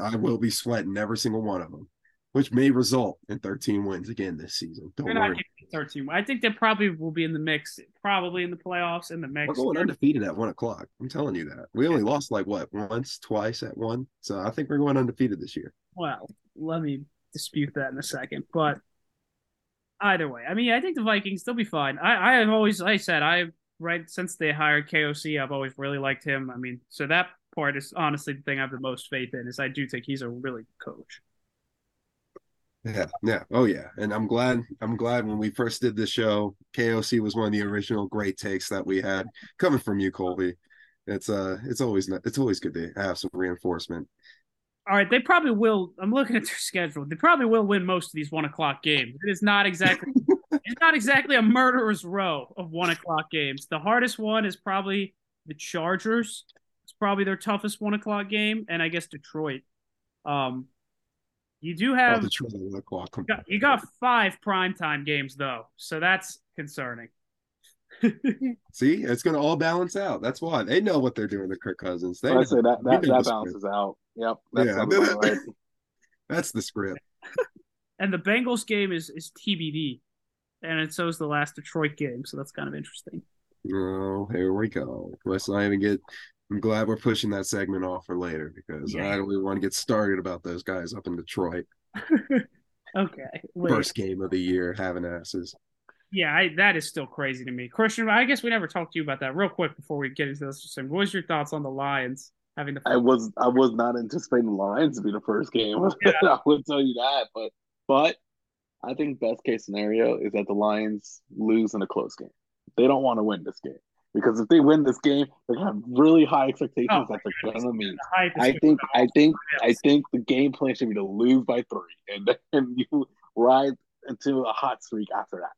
I will be sweating every single one of them, which may result in 13 wins again this season. Don't They're worry. 13. I think they probably will be in the mix, probably in the playoffs, in the mix. We're going undefeated at one o'clock. I'm telling you that. We only lost like what, once, twice at one. So I think we're going undefeated this year. Well, let me dispute that in a second. But either way, I mean, I think the Vikings they'll be fine. I I have always I said I right since they hired KOC, I've always really liked him. I mean, so that part is honestly the thing I have the most faith in is I do think he's a really good coach. Yeah, yeah, oh yeah, and I'm glad. I'm glad when we first did the show, KOC was one of the original great takes that we had coming from you, Colby. It's uh, it's always it's always good to have some reinforcement All right, they probably will. I'm looking at their schedule. They probably will win most of these one o'clock games. It is not exactly. it's not exactly a murderer's row of one o'clock games. The hardest one is probably the Chargers. It's probably their toughest one o'clock game, and I guess Detroit. Um, you do Oh, have the one o'clock. you got, you got five primetime games though, so that's concerning. See, it's going to all balance out. That's why they know what they're doing to Kirk Cousins. They I say that they that, that balances out. Yep. That Yeah. right. That's the script. And the Bengals game is is TBD, and it so is the last Detroit game, so that's kind of interesting. Oh, here we go. Let's not even get. I'm glad we're pushing that segment off for later because Yeah. I don't even want to get started about those guys up in Detroit. Okay, wait. First game of the year, having asses. Yeah, I, that is still crazy to me. Christian, I guess we never talked to you about that. Real quick before we get into this, what was your thoughts on the Lions having? I was I was not anticipating the Lions to be the first game. I would tell you that, but but I think best case scenario is that the Lions lose in a close game. They don't want to win this game because if they win this game, they're have really high expectations Oh, that they're gonna meet. the hype I think I think I think the game plan should be to lose by three, and then you ride into a hot streak after that.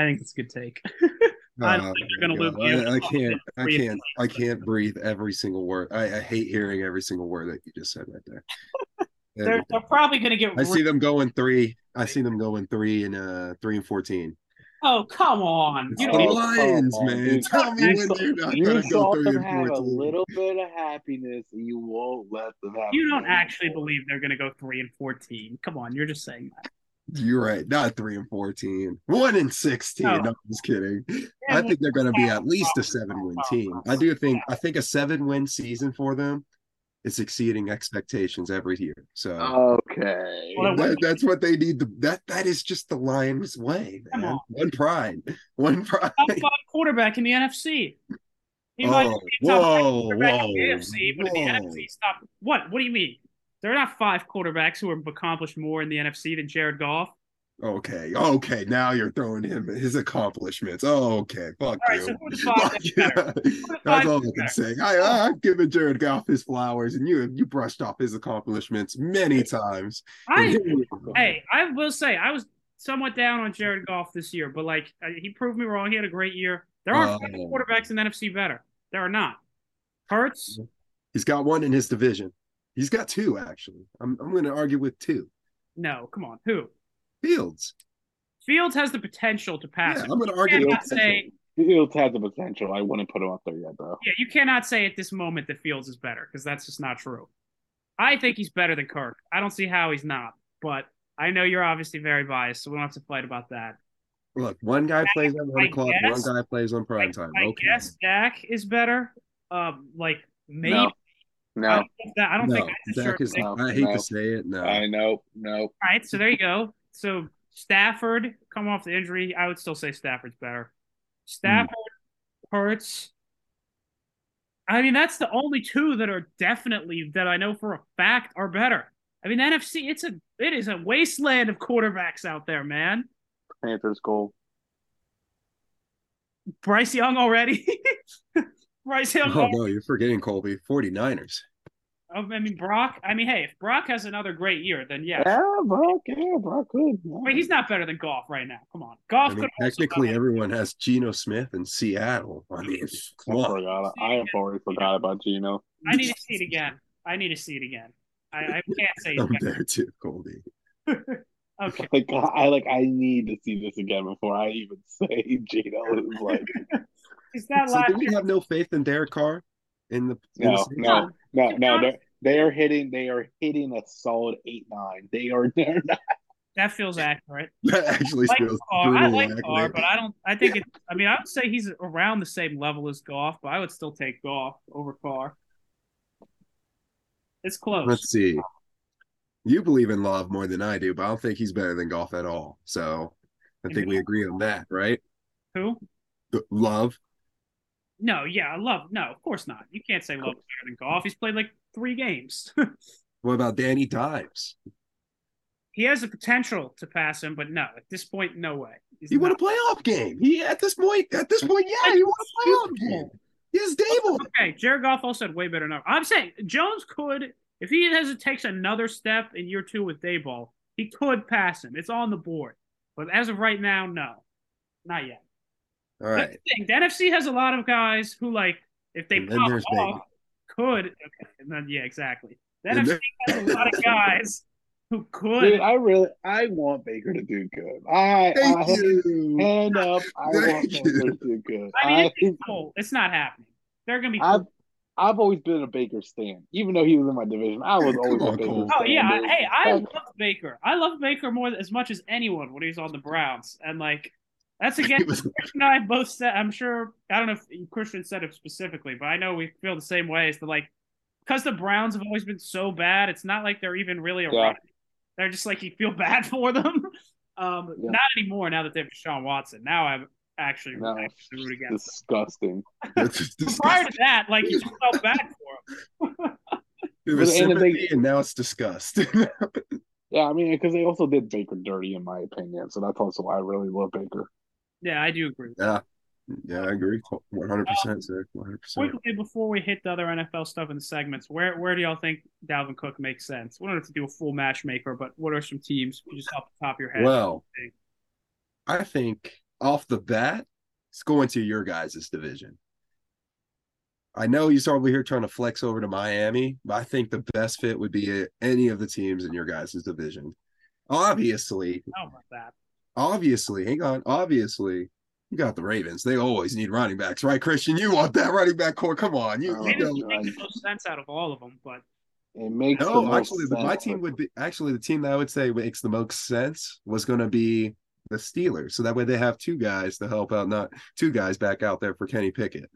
I think it's a good take. I don't Oh, think they're gonna my lose you. I, I can't. I can't. I can't breathe every single word. I, I hate hearing every single word that you just said right there. They're, they're probably going to get. I see them going three. I see them going three and uh three and fourteen. Oh come on! You the don't even, Lions, on, man. dude. Tell me You when saw, they're not you gonna go three and have a little bit of happiness, and you won't let them have. you don't actually believe they're going to go three and fourteen. Come on, you're just saying that. You're right. Not three and fourteen. One and sixteen. No. No, I'm just kidding. Yeah, I think they're going to be at least a seven-win team. I do think. I think a seven-win season for them is exceeding expectations every year. So Okay. That, that's what they need. To, that that is just the Lions' way, man. on. One pride, one pride. top five quarterback in the NFC. He oh, might Oh, be top five whoa, quarterback in the whoa, AFC, but in the whoa. NFC, stop. What? What do you mean? There are not five quarterbacks who have accomplished more in the NFC than Jared Goff. Okay, okay. Now you're throwing him his accomplishments. Oh, okay. Fuck All right, you. so who the five that's better? Fuck Who the That's all I can say. I, I've given Jared Goff his flowers, and you you brushed off his accomplishments many times. I here we go. hey, I will say I was somewhat down on Jared Goff this year, but like uh, he proved me wrong. He had a great year. There aren't five Oh. quarterbacks in the NFC better. There are not. Hurts, He's got one in his division. He's got two actually. I'm I'm going to argue with two. no, come on, who? Fields. Fields has the potential to pass Yeah, him. I'm going to argue with cannot say Fields has the potential. I wouldn't put him up there yet, though. Yeah, you cannot say at this moment that Fields is better because that's just not true. I think he's better than Kirk. I don't see how he's not, but I know you're obviously very biased, so we don't have to fight about that. Look, one guy plays at one I o'clock, one guy plays on I, prime time. I Okay. guess Dak is better. Um, like maybe. No. I No, don't, think that, I don't no, think that's a sure Dak is. thing. I hate no. to say it. No. I know. No. All right, so there you go. So Stafford come off the injury. I would still say Stafford's better. Stafford, Hurts. I mean, that's the only two that are definitely that I know for a fact are better. I mean, NFC, it's a it is a wasteland of quarterbacks out there, man. Panthers goal. Bryce Young already. Bryce Young. Oh already- no, you're forgetting Colby. 49ers. Oh, I mean, Brock. I mean, hey, if Brock has another great year, then yeah. Yeah, Brock. Yeah, Brock could. Wait, he's not better than Goff right now. Come on, Goff I mean, could technically, everyone has Geno Smith in Seattle. I mean, come I on. forgot. I have already forgot about Geno. I need to see it again. I need to see it again. I, I can't say I'm it there too, Colby. Okay. Like I like I need to see this again before I even say Geno is like Is that So last do we year? have no faith in Derek Carr in the? in the no no no no they they are hitting they are hitting a solid eight nine. They are they're not That feels accurate. That actually I like feels Carr. I brutal. like Carr, but I don't. I think it. I mean, I would say he's around the same level as Goff, but I would still take Goff over Carr. It's close. Let's see. You believe in Love more than I do, but I don't think he's better than Goff at all. So I think we agree on that, right? Who? Love. No, yeah, I love. No, of course not. You can't say Love's better than Goff. He's played like three games. What about Danny Dimes? he has the potential to pass him, but no, at this point, no way. He's He won a playoff game. He at this point, at this point, yeah, he won a playoff game. He has Daboll. Okay, Jared Goff also had way better number. I'm saying Jones could, if he has takes another step in year two with Daboll, he could pass him. It's on the board. But as of right now, no. Not yet. All right. The, thing, the NFC has a lot of guys who like if they And pop there's off could okay, and then yeah, exactly. The And NFC there- has a lot of guys who could Dude, I really, I want Baker to do good. I, Thank I you. hand up. I Thank want you. Baker to do good. I mean I, it's it's cool. It's not happening. They're gonna be I've, cool. I've always been a Baker stan, even though he was in my division. I was Come always on, a Baker Cole. stan. Oh yeah, I, hey, I love Baker. I love Baker more as much as anyone when he's on the Browns, and like that's again It was- Christian and I both said. I'm sure I don't know if Christian said it specifically, but I know we feel the same way. Is that like because the Browns have always been so bad, it's not like they're even really a Yeah. They're just like you feel bad for them. Um, Yeah. not anymore now that they have Deshaun Watson. Now I'm actually, No, actually root against them. disgusting. That's just Prior to that, like you just felt bad for him. It was And the thing- and now it's disgust. Yeah, I mean, because they also did Baker dirty, in my opinion. So that's also why I really love Baker. Yeah, I do agree. yeah, yeah, I agree. One hundred percent, uh, sir. One hundred percent. Quickly before we hit the other NFL stuff in the segments, where where do y'all think Dalvin Cook makes sense? We don't have to do a full matchmaker, but what are some teams just off the top of your head? Well, I think off the bat, it's going to your guys' division. I know he's probably here trying to flex over to Miami, but I think the best fit would be any of the teams in your guys' division. Obviously, How about that? Obviously, hang on, obviously, you got the Ravens. They always need running backs, right, Christian? You want that running back core? Come on, you, uh, you know. make the most sense out of all of them, but It makes the No, most actually, the, my team would be actually the team that I would say makes the most sense was going to be the Steelers. So that way they have two guys to help out, not two guys back out there for Kenny Pickett.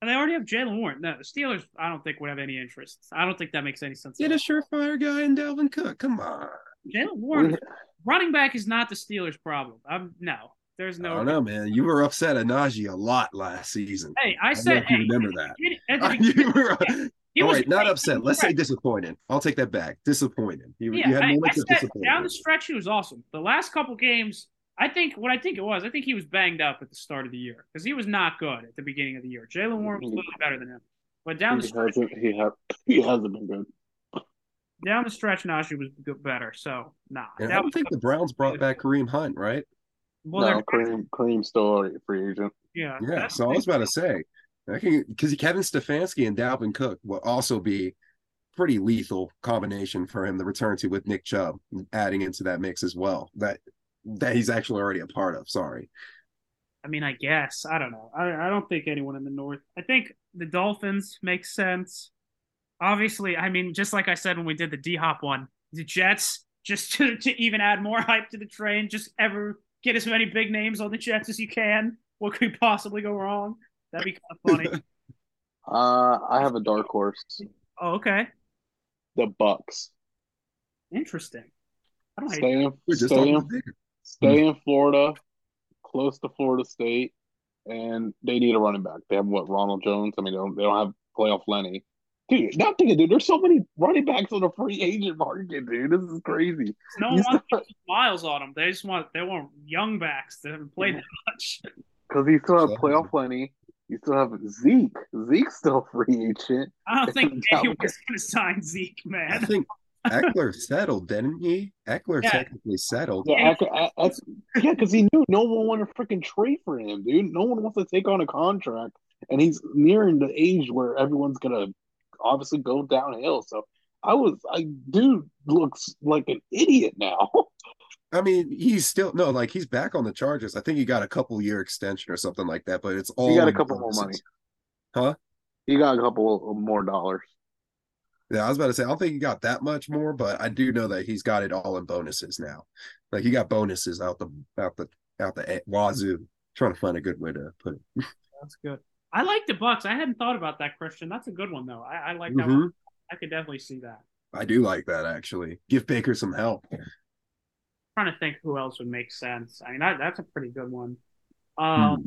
and they already have Jaylen Warren. No, the Steelers, I don't think would have any interest. I don't think that makes any sense. Get a surefire guy in Dalvin Cook. Come on. Jaylen Warren, running back is not the Steelers' problem. I'm no, there's I no. don't know, man. You were upset at Najee a lot last season. Hey, I I said, if you hey, remember that. at the you were he all was right, not upset. Let's say disappointed. I'll take that back. Disappointed. You, Yeah, you had I, I moments of said disappointment. down the stretch he was awesome. The last couple games, I think what I think it was, I think he was banged up at the start of the year because he was not good at the beginning of the year. Jaylen Warren was mm-hmm. a little better than him, but down the stretch, hasn't. He have. He hasn't been good. Down the stretch, Najee was better. So nah, And I don't was think the Browns brought back Kareem Hunt, right? well, no, they're- Kareem, Kareem's still a free agent. yeah, Yeah, so I was about to say, I can because Kevin Stefanski and Dalvin Cook will also be pretty lethal combination for him to return to with Nick Chubb adding into that mix as well. That that he's actually already a part of. Sorry. I mean, I guess I don't know. I I don't think anyone in the North. I think the Dolphins make sense. Obviously, I mean, just like I said when we did the D Hop one, the Jets just to to even add more hype to the train. Just ever get as many big names on the Jets as you can. What could possibly go wrong? That'd be kind of funny. Uh, I have a dark horse. oh, okay, The Bucks. interesting. I don't. Stay in, stay in, stay in Florida, close to Florida State, and they need a running back. They have what Ronald Jones. I mean, they don't, they don't have playoff Lenny. Dude, not thinking, dude. There's so many running backs on the free agent market, dude. This is crazy. No one wants not- to put miles on them. They just want they want young backs that haven't played that mm-hmm. much. Because you still have So- playoff Lenny. You still have Zeke. Zeke's still free agent. I don't think That anyone's was- going to sign Zeke, man. I think Ekeler settled, didn't he? Ekeler Yeah. technically settled. Yeah, I, I, I, yeah, because he knew no one wanted to freaking trade for him, dude. No one wants to take on a contract, and he's nearing the age where everyone's gonna obviously go downhill. So I was, I dude looks like an idiot now. I mean, he's still no, like he's back on the charges. I think he got a couple year extension or something like that, but it's all he got a in couple more money. Huh? He got a couple more dollars. Yeah, I was about to say I don't think he got that much more, but I do know that he's got it all in bonuses now. Like he got bonuses out the out the out the wazoo. Trying to find a good way to put it. That's good. I like the Bucks. I hadn't thought about that, Christian. That's a good one, though. I, I like that one. Mhm. I could definitely see that. I do like that actually. Give Baker some help. trying to think who else would make sense. I mean, that, that's a pretty good one. Um, Hmm.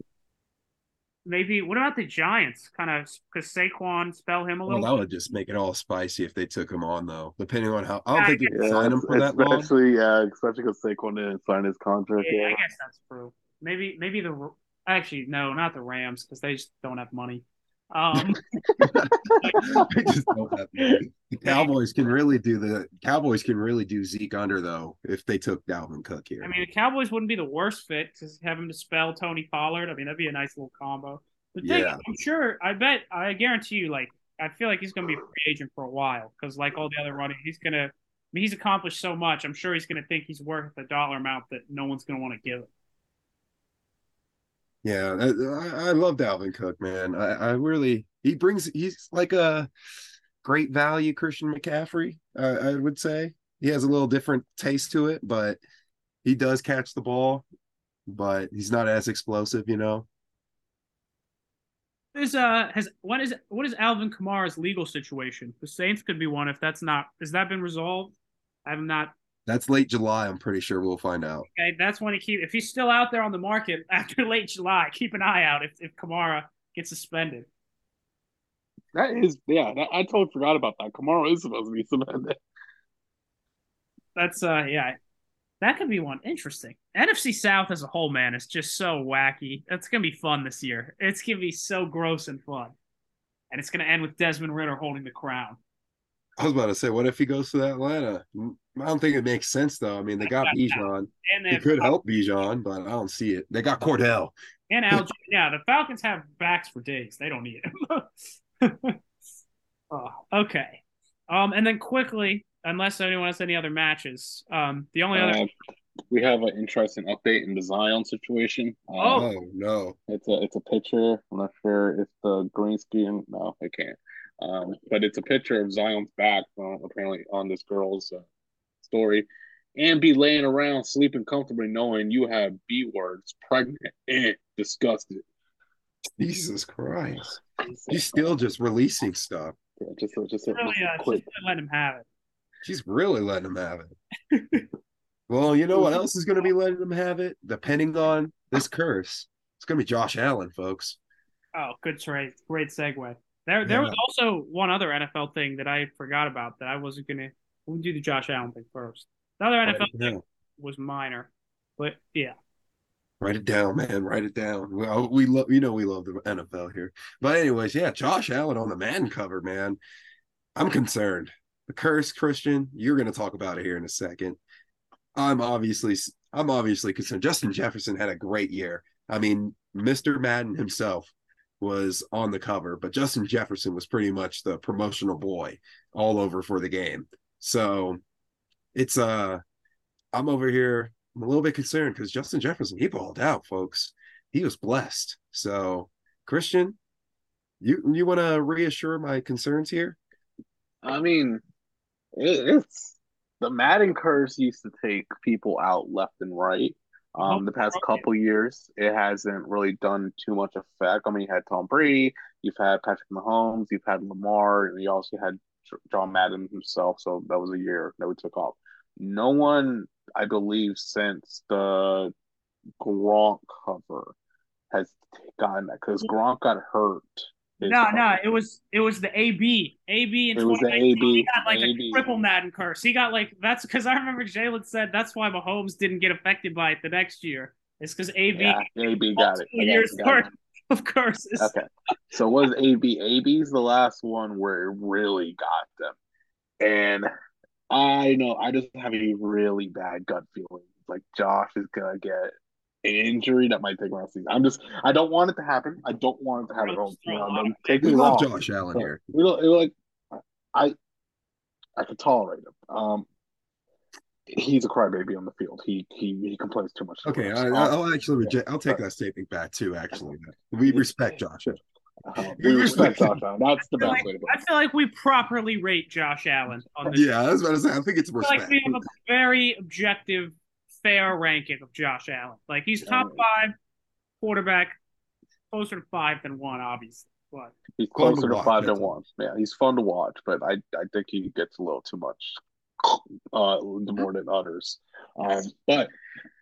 maybe what about the Giants? Kind of because Saquon spell him a Well, little. that would just make it all spicy if they took him on, though. Depending on how, I don't Yeah, think they I sign him for that long. especially yeah, especially because Saquon didn't sign his contract yeah, I guess that's true. Maybe maybe the actually no, not the Rams because they just don't have money. Um, I just don't have the Cowboys can really do the Cowboys can really do Zeke under though if they took Dalvin Cook here. I mean, the Cowboys wouldn't be the worst fit to have him to spell Tony Pollard. I mean, that'd be a nice little combo. The thing, Yeah. I'm sure, I bet, I guarantee you, like, I feel like he's going to be a free agent for a while because, like all the other running, he's going to, I mean, he's accomplished so much. I'm sure he's going to think he's worth the dollar amount that no one's going to want to give him. Yeah, I, I love Dalvin Cook, man. I, I really he brings he's like a great value Christian McCaffrey. Uh, I would say he has a little different taste to it, but he does catch the ball, but he's not as explosive, you know. Is uh has what is what is Alvin Kamara's legal situation? The Saints could be one if that's not has that been resolved? I'm not That's late July. I'm pretty sure we'll find out. okay. That's when he keep if he's still out there on the market after late July. Keep an eye out if if Kamara gets suspended. That is, yeah. That, I totally forgot about that. Kamara is supposed to be suspended. That's uh yeah. That could be one interesting. NFC South as a whole, man, is just so wacky. That's gonna be fun this year. It's gonna be so gross and fun, and it's gonna end with Desmond Ridder holding the crown. I was about to say, what if he goes to Atlanta? I don't think it makes sense though. I mean, they got Bijan. And It could help Bijan, but I don't see it. They got Cordarrelle. and Alge- yeah, the Falcons have backs for days. They don't need him. oh, okay. Um, and then quickly, unless anyone has any other matches, um, the only other Uh, we have an interesting update in the Zion situation. Uh, Oh. Oh no. It's a it's a picture. I'm not sure if the green screen. No, I can't. Um, but it's a picture of Zion's back, uh, apparently on this girl's uh, story, and be laying around sleeping comfortably, knowing you have B words, pregnant, and disgusted. Jesus Christ. He's still just releasing stuff. Yeah, just just, just, really, uh, just let him have it. She's really letting him have it. well, you know what else is going to be letting him have it? Depending on this curse, it's going to be Josh Allen, folks. Oh, good trade. Great segue. There, there Yeah. was also one other NFL thing that I forgot about that I wasn't gonna. We'll do the Josh Allen thing first. Another other NFL thing was minor, but yeah. Write it down, man. Write it down. Well, we love, you know, we love the NFL here. But anyways, yeah, Josh Allen on the Madden cover, man. I'm concerned. The curse, Christian. You're going to talk about it here in a second. I'm obviously, I'm obviously concerned. Justin Jefferson had a great year. I mean, Mr. Madden himself was on the cover, but Justin Jefferson was pretty much the promotional boy all over for the game. So it's uh I'm over here. I'm a little bit concerned because Justin Jefferson, he balled out, folks. He was blessed. So, Christian, you you want to reassure my concerns here? I mean, it, it's the Madden curse used to take people out left and right. Um, the past couple years, it hasn't really done too much effect. I mean, you had Tom Brady, you've had Patrick Mahomes, you've had Lamar, and you also had John Madden himself. So that was a year that we took off. No one, I believe, since the Gronk cover has gotten that because Gronk got hurt. No, cover. no, it was it was the AB. AB in It was the AB, He got like AB. a triple Madden curse. He got like that's because I remember Jalen said that's why Mahomes didn't get affected by it the next year. It's because AB Yeah, AB got it. multiple I got years got it. Worth of curses. Okay. So was AB? AB's the last one where it really got them. And I know I just have a really bad gut feeling. Like Josh is gonna get an injury that might take around season. I'm just I don't want it to happen. I don't want it to happen. Don't, you know, take We me love wrong. Josh Allen But here. we don't, like I I could tolerate him. Um he's a crybaby on the field. He he he complains too much. Okay. I, Um, I'll actually reject. I'll take that statement back too. Actually, we respect Josh. uh, we respect Josh Allen. That's the I feel, best like, way to put it. I feel like we properly rate Josh Allen on this. Yeah, I was about to say. I think it's I feel like respect. we have a very objective, fair ranking of Josh Allen. Like he's top five quarterback, closer to five than one, obviously. But He's Fun to closer to, watch, five than one. Yeah, he's fun to watch, but I I think he gets a little too much, uh, the more than others. Um, but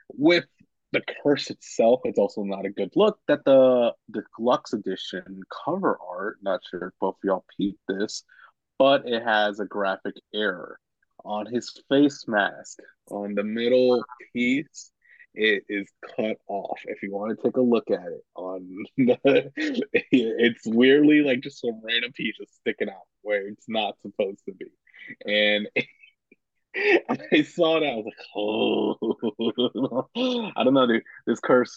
with the curse itself, it's also not a good look. That the the deluxe edition cover art. Not sure if both of y'all peeped this, but it has a graphic error on his face mask on the middle piece. it is cut off. If you want to take a look at it on the, it's weirdly like just some random piece just sticking out where it's not supposed to be. And I saw that, I was like, oh, I don't know, dude. This curse.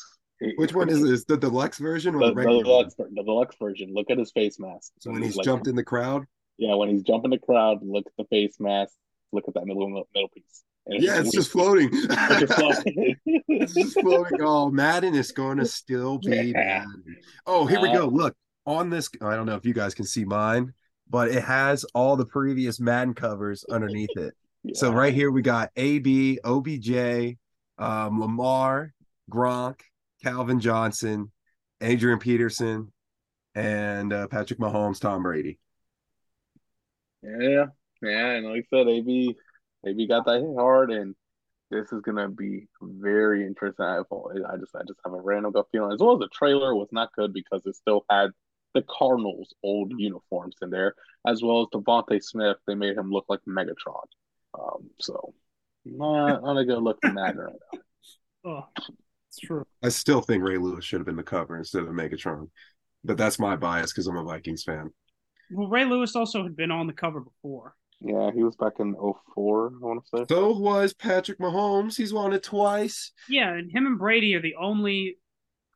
Which one is this? The deluxe version or the, the, the, regular deluxe, the deluxe version? Look at his face mask. So when he's like, jumped in the crowd? Yeah, when he's jumping the crowd, look at the face mask. Look at that middle middle piece. And Yeah, it's just floating. It's just floating. it's just floating. Oh, Madden is going to still be Yeah. Madden. Oh, here we Uh, go. Look on this. I don't know if you guys can see mine, but it has all the previous Madden covers underneath it. So right here we got AB, OBJ, um, Lamar, Gronk, Calvin Johnson, Adrian Peterson, and uh, Patrick Mahomes, Tom Brady. Yeah, yeah, and like I said, AB, AB got that hit hard, and this is gonna be very interesting. I, I just, I just have a random gut feeling. As well as the trailer was not good because it still had the Cardinals' old uniforms in there, as well as DeVonta Smith. They made him look like Megatron. Um, so not, not a good look from that right now. Oh, it's true. I still think Ray Lewis should have been the cover instead of Megatron, but that's my bias because I'm a Vikings fan. Well, Ray Lewis also had been on the cover before. Yeah, he was back in 04, I want to say. So was Patrick Mahomes. He's won it twice. Yeah, and him and Brady are the only.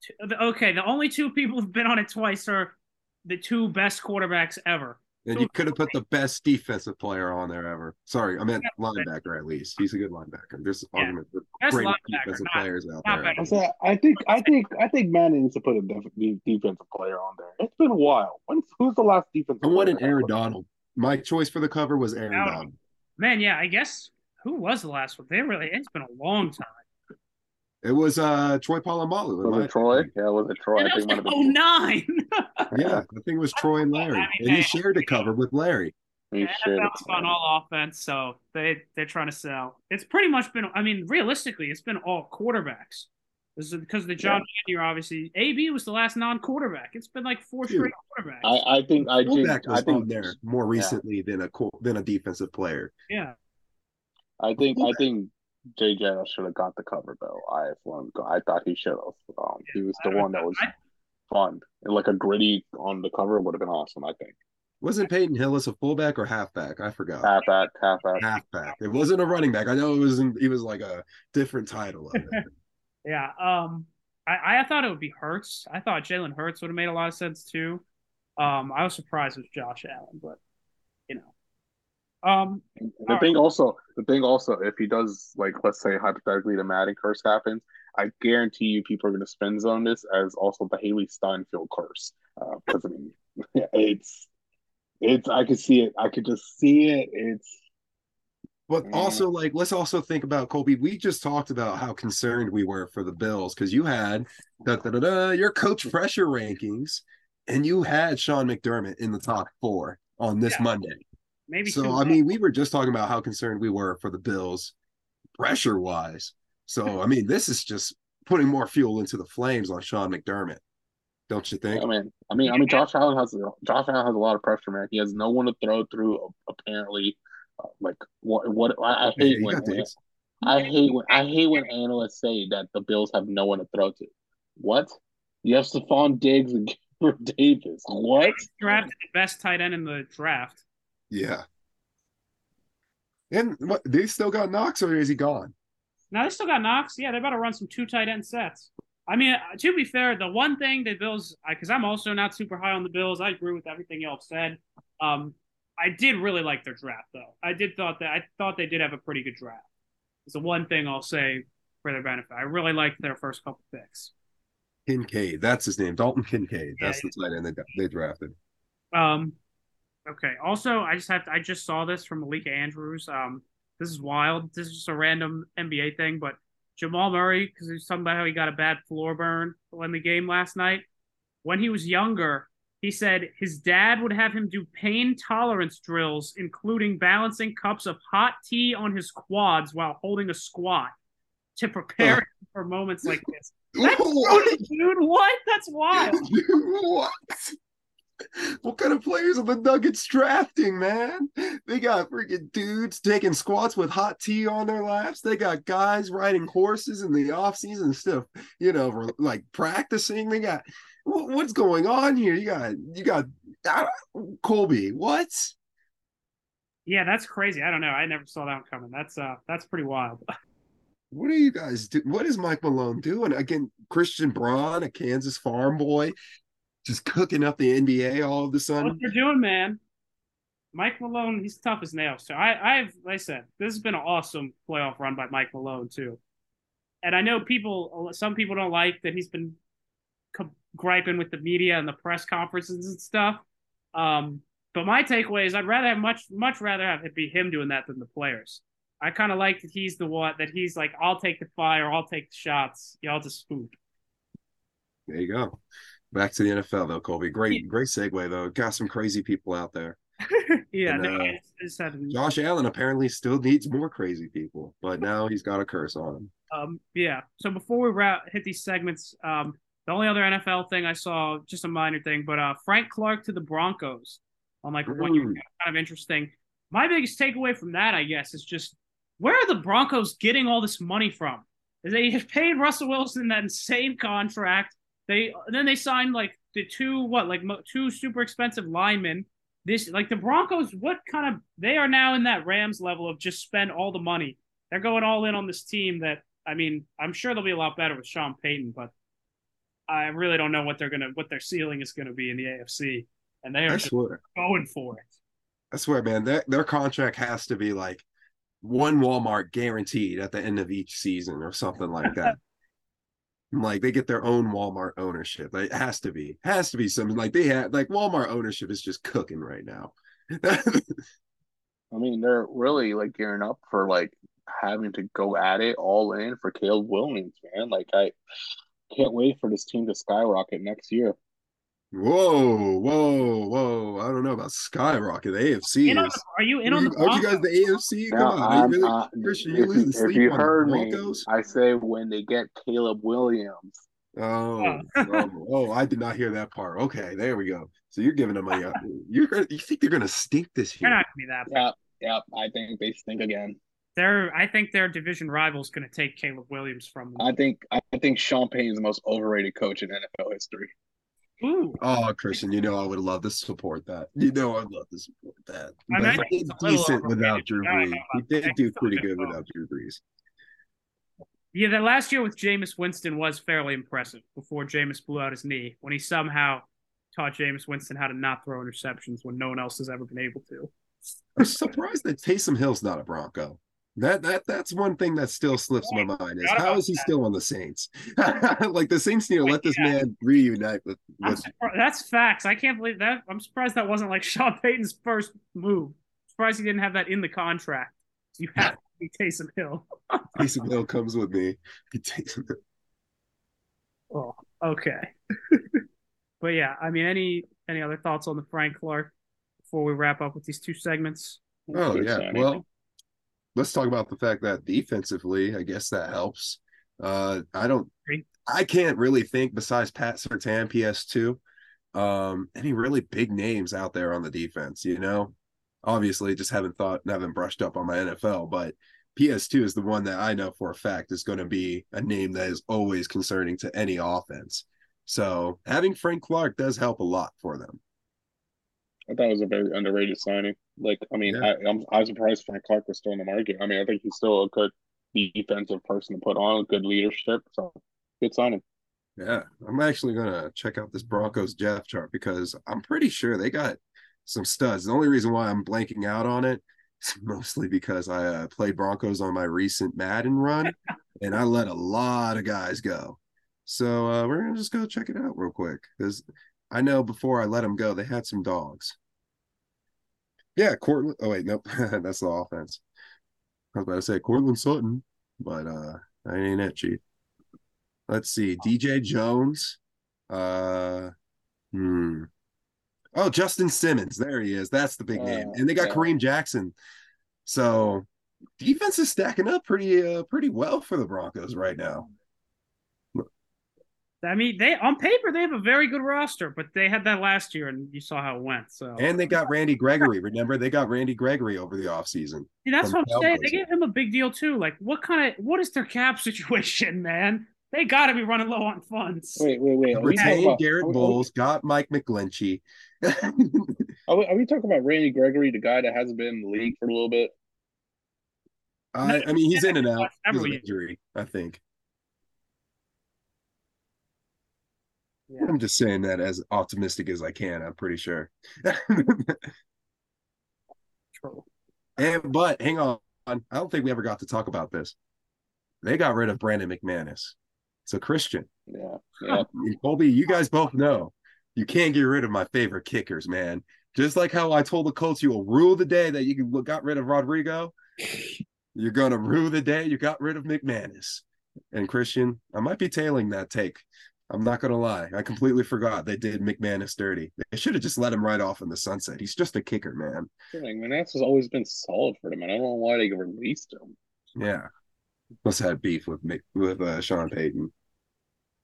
Two, okay, the only two people who've been on it twice are the two best quarterbacks ever. And you could have put the best defensive player on there ever. Sorry, I meant linebacker at least. He's a good linebacker. There's Yeah. argument for great defensive not- players out there. I said, I think, I think, I think Madden needs to put a def- defensive player on there. It's been a while. When's who's the last defensive? I wanted player? Aaron Donald. My choice for the cover was Aaron Donald. Donald. Man, yeah, I guess who was the last one? They really. It's been a long time. It was uh Troy Polamalu. in Was my it Troy? opinion. Yeah, was it Troy? And I that was think it might like have 09. Yeah, I think it was Troy and Larry. I mean, And he shared a cover with Larry. He The shared it. All offense, so they they're trying to sell. It's pretty much been. I mean, realistically, it's been all quarterbacks. This is because the John year, obviously. AB was the last non-quarterback. It's been like four Dude, straight quarterbacks. I, I think, I think, Fullback I think, there more recently than a than a defensive player. yeah, I think, I think Jay Jetta should have got the cover though. I, I thought he should have. Um, he was the I one that was I- fun. And like a gritty on the cover would have been awesome. I think. Wasn't Peyton Hillis a fullback or halfback? I forgot. Halfback, halfback. Halfback. It wasn't a running back. I know it was. In, he was like a different title. Of it. yeah. Um, I I thought it would be Hurts. I thought Jalen Hurts would have made a lot of sense too. Um, I was surprised it was Josh Allen, but you know, um, The thing also, the thing also, if he does like, let's say hypothetically, the Madden curse happens, I guarantee you, people are going to spin zone this as also the Hailee Steinfeld curse. Because I mean, it's, it's, I could see it. I could just see it. It's, But Mm. also, like, let's also think about Colby. We just talked about how concerned we were for the Bills because you had da, da, da, da, your coach pressure rankings, and you had Sean McDermott in the top four on this Yeah. Monday. Maybe. So I mean, we were just talking about how concerned we were for the Bills, pressure wise. So I mean, this is just putting more fuel into the flames on Sean McDermott, don't you think? I mean, I mean, I mean, Josh Allen has Josh Allen has a lot of pressure, man. He has no one to throw through. Apparently, uh, like what? What? I, I hate he when got I hate when I hate when analysts say that the Bills have no one to throw to. What? You have Stefon Diggs and Gabriel Davis. What? drafted the best tight end in the draft. Yeah. And what they still got Knox or is he gone? Now they still got Knox. Yeah, they're about to run some two tight end sets. I mean, to be fair, the one thing the Bills, because I'm also not super high on the Bills, I agree with everything y'all have said. Um, I did really like their draft, though. I did thought that I thought they did have a pretty good draft. It's the one thing I'll say for their benefit. I really liked their first couple picks. Kincaid, that's his name, Dalton Kincaid. Yeah, That's the tight end they, they drafted. Um, okay. Also, I just have to, I just saw this from Malika Andrews. Um, this is wild. This is just a random NBA thing, but Jamal Murray, because he was talking about how he got a bad floor burn in the game last night. When he was younger, he said his dad would have him do pain tolerance drills, including balancing cups of hot tea on his quads while holding a squat to prepare for moments like this. That's what? dude. What? That's wild. what? what kind of players are the Nuggets drafting, man? They got freaking dudes taking squats with hot tea on their laps. They got guys riding horses in the offseason and stuff, you know, like practicing. They got what's going on here? You got you got Colby. What? Yeah, that's crazy. I don't know. I never saw that coming. That's uh that's pretty wild. What are you guys do? What is Mike Malone doing? Again, Christian Braun, a Kansas farm boy, just cooking up the NBA all of a sudden. What they're doing, man. Mike Malone, he's tough as nails. So I, I've, like I said, this has been an awesome playoff run by Mike Malone too. And I know people, some people don't like that he's been griping with the media and the press conferences and stuff. Um, but my takeaway is I'd rather have much, much rather have it be him doing that than the players. I kind of like that he's the one that he's like, I'll take the fire, I'll take the shots, y'all just spook. There you go. Back to the NFL though, Colby. Great, great segue though. Got some crazy people out there. yeah, and, uh, it's, it's Josh Allen apparently still needs more crazy people, but now he's got a curse on him. Um, yeah. So before we wrap, hit these segments, um, the only other NFL thing I saw, just a minor thing, but uh, Frank Clark to the Broncos on like one year, kind of interesting. My biggest takeaway from that, I guess, is just where are the Broncos getting all this money from? Is They have paid Russell Wilson that insane contract. They then they signed like the two what like two super expensive linemen. This like the Broncos, what kind of they are now in that Rams level of just spend all the money. They're going all in on this team that I mean I'm sure they'll be a lot better with Sean Payton, but I really don't know what they're gonna what their ceiling is gonna be in the AFC, and they are going for it. I swear, man, that their contract has to be like one Walmart guaranteed at the end of each season or something like that. like they get their own Walmart ownership. It has to be, has to be something like they had like Walmart ownership is just cooking right now. I mean, they're really like gearing up for like having to go at it all in for Caleb Williams, man. Like I can't wait for this team to skyrocket next year. Whoa, whoa, whoa! I don't know about skyrocket. The AFC is. are you in on the? Aren't you guys the AFC? Come on, are you really, uh, Christian, you if, if you heard me, I say when they get Caleb Williams. Oh, oh, oh, I did not hear that part. Okay, there we go. So you're giving them a. You're gonna. You think they're gonna stink this year? They're not gonna be that. Bad. Yeah, yeah. I think they stink again. They're. I think their division rival's gonna take Caleb Williams from them. I think. I think Sean Payton is the most overrated coach in NFL history. Ooh. Oh, Christian, you know I would love to support that. You know I'd love to support that. I mean, he did decent without Drew Brees. He did do pretty good without Drew Brees. Yeah, that last year with Jameis Winston was fairly impressive before Jameis blew out his knee when he somehow taught Jameis Winston how to not throw interceptions when no one else has ever been able to. I'm surprised that Taysom Hill's not a Bronco. That that that's one thing that still slips my mind is how is he that. still on the Saints? like the Saints need to let this yeah. man reunite with. with... That's facts. I can't believe that. I'm surprised that wasn't like Sean Payton's first move. I'm surprised he didn't have that in the contract. You have to be Taysom Hill. Taysom Hill comes with me. Taysom Hill. Oh, okay. but yeah, I mean, any any other thoughts on the Frank Clark before we wrap up with these two segments? Oh yeah, well let's talk about the fact that defensively, I guess that helps. Uh, I don't, I can't really think besides Pat Surtain, PS2, um, any really big names out there on the defense. You know, obviously, just haven't thought, and haven't brushed up on my NFL, but PS2 is the one that I know for a fact is going to be a name that is always concerning to any offense. So having Frank Clark does help a lot for them. I thought it was a very underrated signing. Like, I mean, yeah. I, I'm I was surprised Frank Clark was still in the market. I mean, I think he's still a good defensive person to put on, good leadership. So, good signing. Yeah, I'm actually gonna check out this Broncos depth chart because I'm pretty sure they got some studs. The only reason why I'm blanking out on it is mostly because I uh, played Broncos on my recent Madden run, and I let a lot of guys go. So uh, we're gonna just go check it out real quick because I know before I let them go, they had some dogs. Yeah, Courtland. Oh wait, nope, that's the offense. I was about to say Courtland Sutton, but uh, that ain't it, Chief. Let's see, DJ Jones. Uh, hmm. Oh, Justin Simmons. There he is. That's the big name. And they got yeah. Kareem Jackson. So defense is stacking up pretty uh pretty well for the Broncos right now. I mean, they on paper they have a very good roster, but they had that last year, and you saw how it went. So And they got Randy Gregory. Remember, they got Randy Gregory over the offseason. See, that's what I'm saying. They gave him a big deal too. Like, what kind of what is their cap situation, man? They got to be running low on funds. Wait, wait, wait. Are we talking Retained about Garrett are we- Bowles, got Mike McGlinchey. Are we, are we talking about Randy Gregory, the guy that hasn't been in the league for a little bit? I, I mean, he's in and out because of injury, I think. Yeah. I'm just saying that as optimistic as I can, I'm pretty sure. True. and but hang on, I don't think we ever got to talk about this. They got rid of Brandon McManus. So Christian, Yeah, yeah. Colby, you guys both know you can't get rid of my favorite kickers, man. Just like how I told the Colts you will rule the day that you got rid of Rodrigo, you're gonna rue the day you got rid of McManus. And Christian, I might be tailing that take. I'm not gonna lie. I completely forgot they did McManus dirty. They should have just let him right off in the sunset. He's just a kicker, man. Like, McManus has always been solid for them. and I don't know why they released him. Yeah. Must have had beef with Mc, with uh, Sean Payton.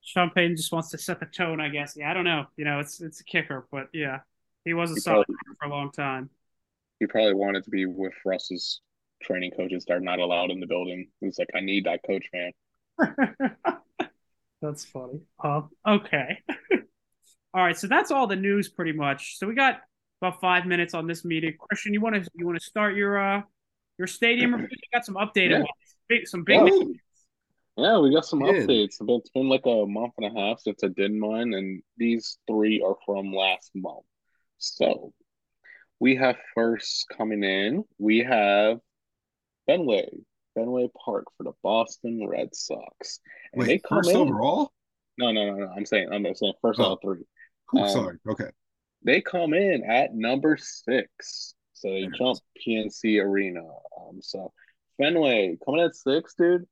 Sean Payton just wants to set the tone, I guess. Yeah, I don't know. You know, it's it's a kicker, but yeah, he was a He solid probably- kicker for a long time. He probably wanted to be with Russ's training coaches that are not allowed in the building. He's like, I need that coach, man. That's funny. Um, okay. all right, so that's all the news pretty much. So we got about five minutes on this meeting. Christian, you want to you want to start your uh your stadium review? You got some updated Yeah. ones. Big, some big Yeah. news. Yeah, we got some Yeah. updates. It's been, like a month and a half since I did mine, and these three are from last month. So we have first coming in, we have Fenway, Fenway Park for the Boston Red Sox. And they Wait, come first in. overall? No, no, no, no. I'm saying, I'm saying first out of three. Ooh, Um, sorry. Okay. They come in at number six. So they jump PNC Arena. Um, so Fenway coming at six, dude.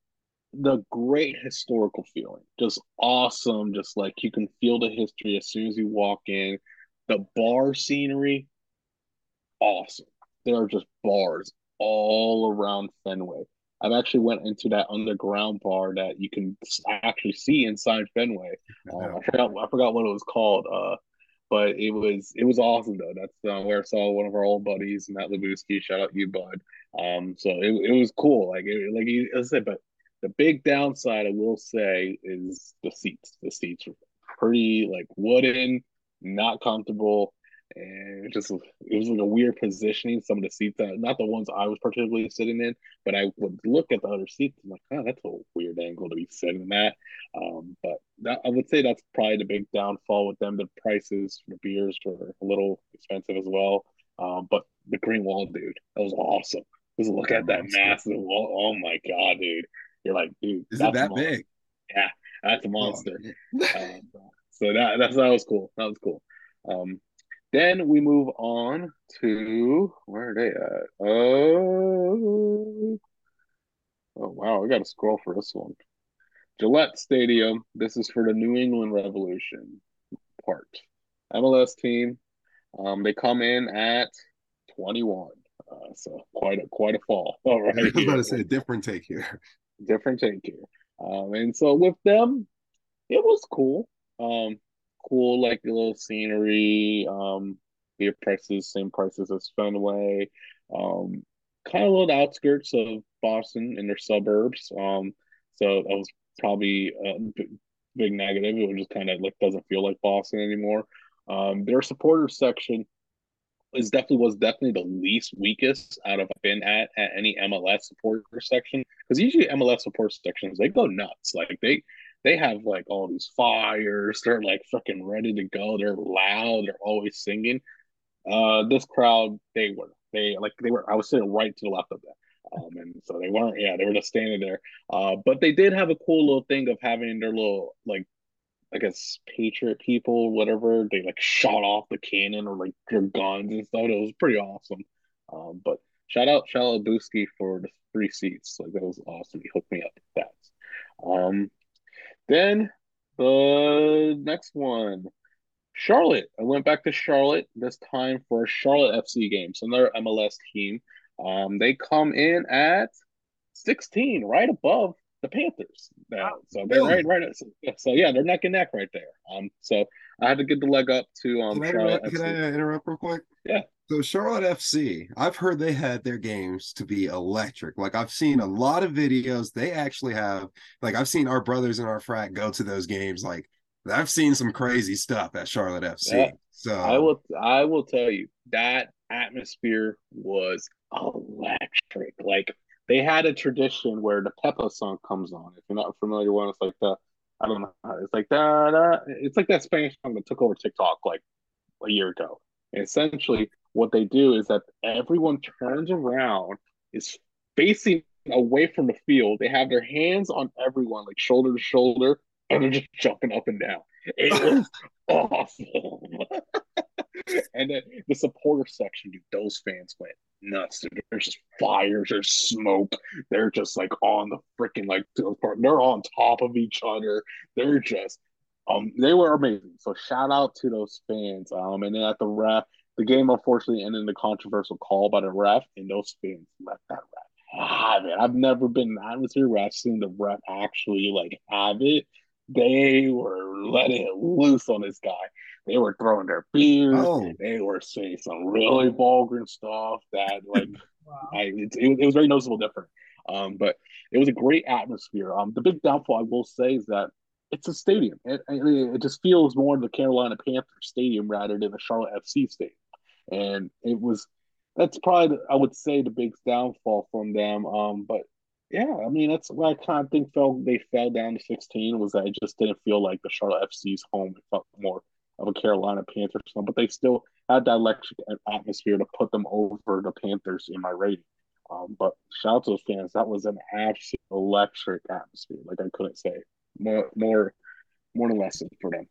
The great historical feeling. Just awesome. Just like you can feel the history as soon as you walk in. The bar scenery, awesome. There are just bars all around Fenway. I've actually went into that underground bar that you can actually see inside Fenway. Um, I forgot I forgot what it was called. Uh, but it was it was awesome though. That's uh, where I saw one of our old buddies, Matt Labuski. Shout out you, bud. Um, so it, it was cool. Like it, like you, said, but the big downside I will say is the seats. The seats were pretty like wooden, not comfortable, and it just it was like a weird positioning. Some of the seats, that, not the ones I was particularly sitting in, but I would look at the other seats and like, oh, that's a weird angle to be sitting at. Um, but that, I would say that's probably the big downfall with them. The prices for the beers were a little expensive as well. Um, but the green wall, dude, that was awesome. Just look at that massive wall. Oh my god, dude! You're like, dude, Is that's it that big? Yeah, That's a Oh, monster. man. Um, so that that's that was cool. That was cool. Um, then we move on to where are they at? Oh, oh wow, I got to scroll for this one. Gillette Stadium. This is for the New England Revolution part. MLS team. Um, they come in at 21. Uh, so quite a quite a fall. All right, I was about to say a different take here. different take here. Um, and so with them, it was cool. Um, cool, like little scenery. Um, the prices, same prices as Fenway. Um, kind of the outskirts of Boston in their suburbs. Um, so that was probably a big negative. It was just kind of like doesn't feel like Boston anymore. Um, their supporter section is definitely was definitely the least weakest out of been at at any MLS supporter section because usually MLS support sections they go nuts like they they have like all these fires they're like fucking ready to go they're loud they're always singing uh this crowd they were they like they were I was sitting right to the left of them um and so they weren't yeah they were just standing there uh but they did have a cool little thing of having their little like I guess patriot people, whatever, they like shot off the cannon or like their guns and stuff. It was pretty awesome. Um, but shout out Booski for the three seats. Like that was awesome. He hooked me up with that. Um then the next one. Charlotte. I went back to Charlotte this time for a Charlotte FC game. So another MLS team. Um, they come in at 16, right above the Panthers now. So they're right, right. So, so yeah, they're neck and neck right there. Um, so I had to get the leg up to um Can I, Charlotte. interrupt, can I interrupt real quick? Yeah. So Charlotte FC, I've heard they had their games to be electric. Like I've seen a lot of videos. They actually have like I've seen our brothers in our frat go to those games. Like I've seen some crazy stuff at Charlotte FC. Yeah. So I will I will tell you that atmosphere was electric. Like they had a tradition where the Peppa song comes on. If you're not familiar with it, it's like the I don't know. It's like da, da, it's like that Spanish song that took over TikTok like a year ago. And essentially, what they do is that everyone turns around, is facing away from the field. They have their hands on everyone, like shoulder to shoulder, and they're just jumping up and down. It was awesome. and then the supporter section, dude, those fans went nuts. Dude. There's just fires, there's smoke. They're just like on the freaking like they're on top of each other. They're just um they were amazing. So shout out to those fans. Um and then at the ref, the game unfortunately ended in a controversial call by the ref, and those fans let that ref have it. I've never been in an atmosphere where I've seen the ref actually like have it. They were letting it loose on this guy. They were throwing their beers. oh They were saying some really vulgar stuff that like Wow. I it, it, it was very noticeable different. Um, but it was a great atmosphere. Um, the big downfall I will say is that it's a stadium. It, it, it just feels more the Carolina Panthers stadium rather than the Charlotte FC stadium, and it was that's probably I would say the big downfall from them. Um, but yeah, I mean that's what I kind of think fell they fell down to sixteen was that it just didn't feel like the Charlotte FC's home. It felt more of a Carolina Panthers home, but they still had that electric atmosphere to put them over the Panthers in my rating. Um, but shout out to the fans. That was an absolute electric atmosphere. Like I couldn't say more, more, more than less for them.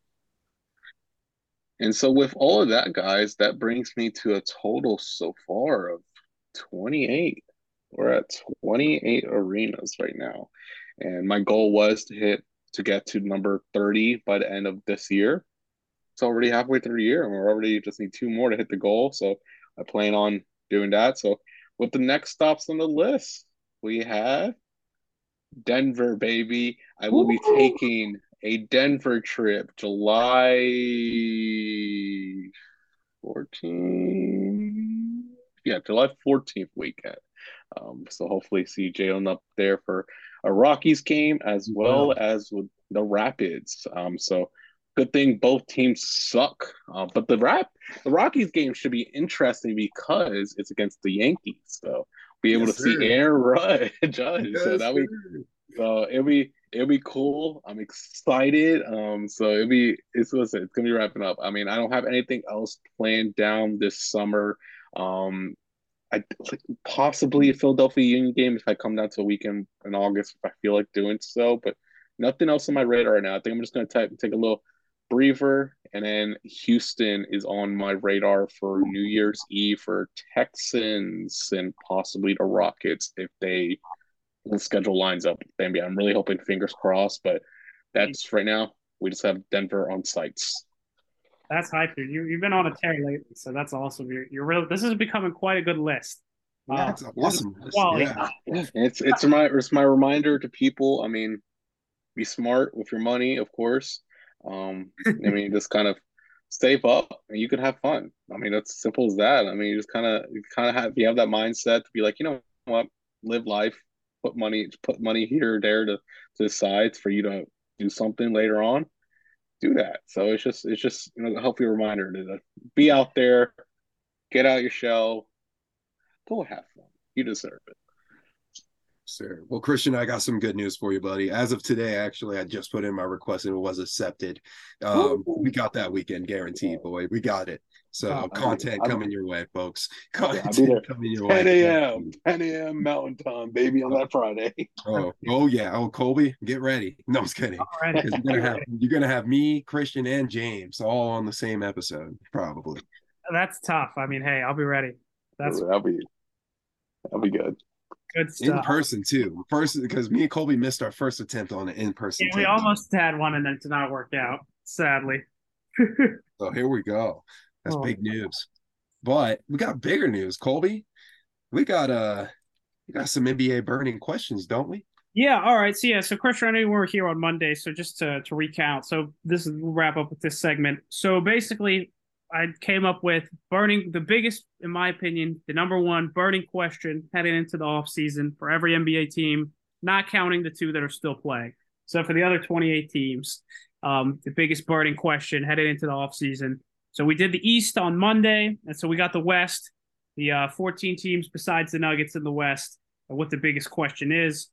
And so with all of that, guys, that brings me to a total so far of 28. We're at 28 arenas right now. And my goal was to hit to get to number 30 by the end of this year. It's already halfway through the year, and we're already just need two more to hit the goal. So I plan on doing that. So with the next stops on the list, we have Denver, baby. I will be taking a Denver trip July 14th. Yeah, July 14th weekend. Um, so hopefully see Jalen up there for a Rockies game as well Wow. as with the Rapids. Um, so good thing both teams suck. Uh, but the rap the Rockies game should be interesting because it's against the Yankees. So be able Yes, to see sir. Aaron Judge. so that be so it'll be it'll be cool. I'm excited. Um, so it'll be it's listen, it's gonna be wrapping up. I mean, I don't have anything else planned down this summer. Um, I possibly a Philadelphia Union game if I come down to a weekend in August if I feel like doing so, but nothing else on my radar right now. I think I'm just gonna type take a little breather, and then Houston is on my radar for New Year's Eve for Texans and possibly the Rockets if they the schedule lines up. Maybe I'm really hoping fingers crossed, but that's right now. We just have Denver on sites. That's hype, dude. You you've been on a tear lately, so that's awesome. You're you're really this is becoming quite a good list. Uh, That's awesome. quality. Yeah. It's it's my it's my reminder to people. I mean, be smart with your money, of course. Um, I mean, just kind of save up and you can have fun. I mean, that's simple as that. I mean, you just kind of you kind of have you have that mindset to be like, you know what, live life, put money put money here or there to to the sides for you to do something later on. Do that. So it's just it's just you know a healthy reminder to be out there, get out your shell, go have fun. You deserve it. Sir. Well, Christian, I got some good news for you, buddy. As of today, actually, I just put in my request and it was accepted. Um, we got that weekend guaranteed, boy. We got it. So Oh, content I'm- coming your way, folks. Content there. coming your 10 way. a.m. 10 a.m. Mountain Time, baby, on that Friday. Oh, oh yeah. Oh, Colby, get ready. No, I was kidding. You're gonna have you're gonna have me, Christian, and James all on the same episode, probably. That's tough. I mean, hey, I'll be ready. That's that'll be that'll be good. Good In person too. First, because me and Colby missed our first attempt on an in person. Yeah, we almost had one and then it did not work out, sadly. So here we go. That's Oh. big news. But we got bigger news, Colby. We got uh we got some NBA burning questions, don't we? Yeah, all right. So yeah, so Christian, I know were here on Monday, so just to to recount. So this is we'll wrap up with this segment. So basically, I came up with burning the biggest, in my opinion, the number one burning question heading into the off season for every NBA team, not counting the two that are still playing. So for the other 28 teams, um, the biggest burning question headed into the off season. So we did the East on Monday, and so we got the West, the uh, 14 teams besides the Nuggets in the West. What the biggest question is.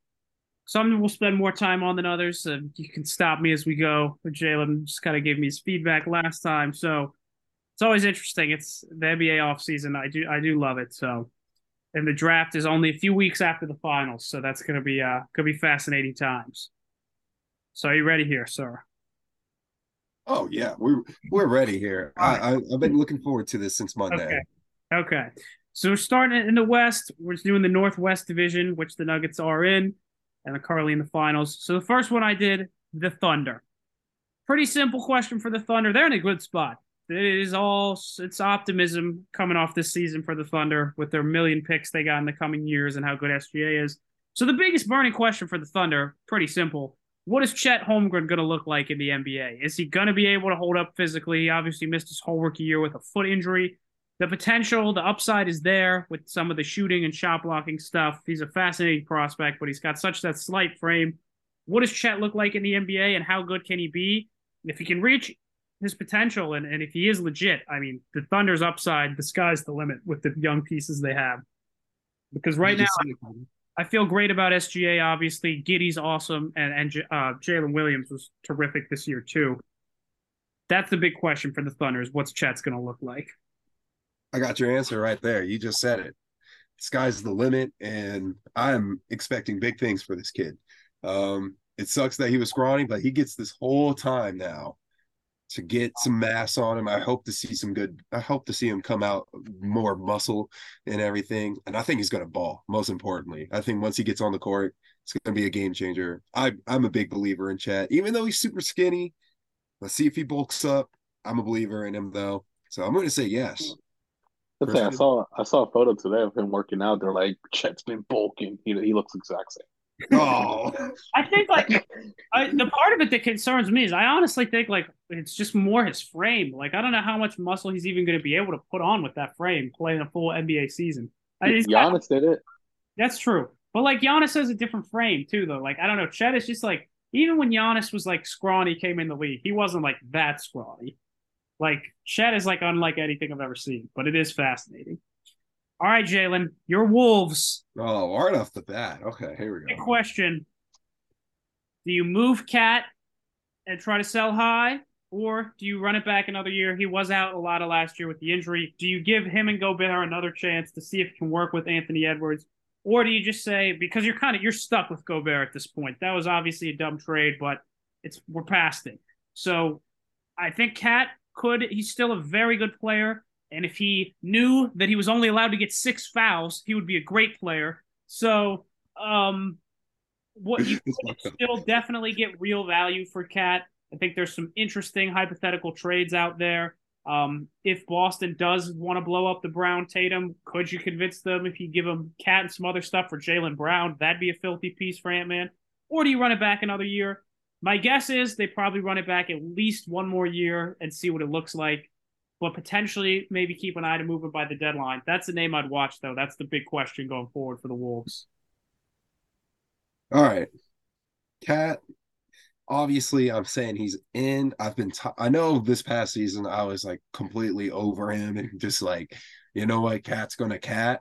Some will spend more time on than others. Uh, you can stop me as we go. Jalen just kind of gave me his feedback last time, so it's always interesting. It's the NBA off season. I do I do love it. So, and the draft is only a few weeks after the finals, so that's gonna be uh gonna be fascinating times. So, are you ready here, sir? Oh yeah, we're we're ready here. I, I have been looking forward to this since Monday. Okay. Okay. So we're starting in the West. We're doing the Northwest Division, which the Nuggets are in and are currently in the finals. So the first one I did, the Thunder. Pretty simple question for the Thunder. They're in a good spot. It is all it's optimism coming off this season for the Thunder with their million picks they got in the coming years and how good SGA is. So the biggest burning question for the Thunder, pretty simple. What is Chet Holmgren going to look like in the NBA? Is he going to be able to hold up physically? He obviously missed his whole rookie year with a foot injury. The potential, the upside is there with some of the shooting and shot blocking stuff. He's a fascinating prospect, but he's got such that slight frame. What does Chet look like in the NBA and how good can he be? If he can reach his potential and, and if he is legit, I mean, the Thunder's upside, the sky's the limit with the young pieces they have. Because right now, I feel great about SGA. Obviously, Giddey's awesome, and and uh, Jalen Williams was terrific this year too. That's the big question for the Thunder: is what's Chet's going to look like? I got your answer right there. You just said it. Sky's the limit, and I'm expecting big things for this kid. Um, it sucks that he was scrawny, but he gets this whole time now to get some mass on him. I hope to see some good. I hope to see him come out more muscle and everything. And I think he's going to ball. Most importantly, I think once he gets on the court, it's going to be a game changer. I I'm a big believer in Chet, even though he's super skinny. Let's see if he bulks up. I'm a believer in him though, so I'm going to say yes. I saw I saw a photo today of him working out. They're like Chet's been bulking. He he looks exact same. Oh, I think like I, the part of it that concerns me is I honestly think like it's just more his frame. Like I don't know how much muscle he's even going to be able to put on with that frame playing a full NBA season. I Giannis got, did it. That's true, but like Giannis has a different frame too, though. Like I don't know, Chet is just like even when Giannis was like scrawny, came in the league, he wasn't like that scrawny. Like Chet is like unlike anything I've ever seen, but it is fascinating. All right, Jalen, your Wolves. Oh, right off the bat. Okay, here we go. Good question. Do you move Cat and try to sell high, or do you run it back another year? He was out a lot of last year with the injury. Do you give him and Gobert another chance to see if it can work with Anthony Edwards? Or do you just say because you're kind of you're stuck with Gobert at this point? That was obviously a dumb trade, but it's we're past it. So I think Cat could he's still a very good player. And if he knew that he was only allowed to get six fouls, he would be a great player. So, um, what you still definitely get real value for KAT. I think there's some interesting hypothetical trades out there. Um, if Boston does want to blow up the Brown Tatum, could you convince them if you give them KAT and some other stuff for Jaylen Brown? That'd be a filthy piece for Ant Man. Or do you run it back another year? My guess is they probably run it back at least one more year and see what it looks like but potentially maybe keep an eye to move him by the deadline. That's the name I'd watch, though. That's the big question going forward for the Wolves. All right, Cat, Obviously, I'm saying he's in. I've been. T- I know this past season I was like completely over him and just like, you know what, Cat's gonna cat.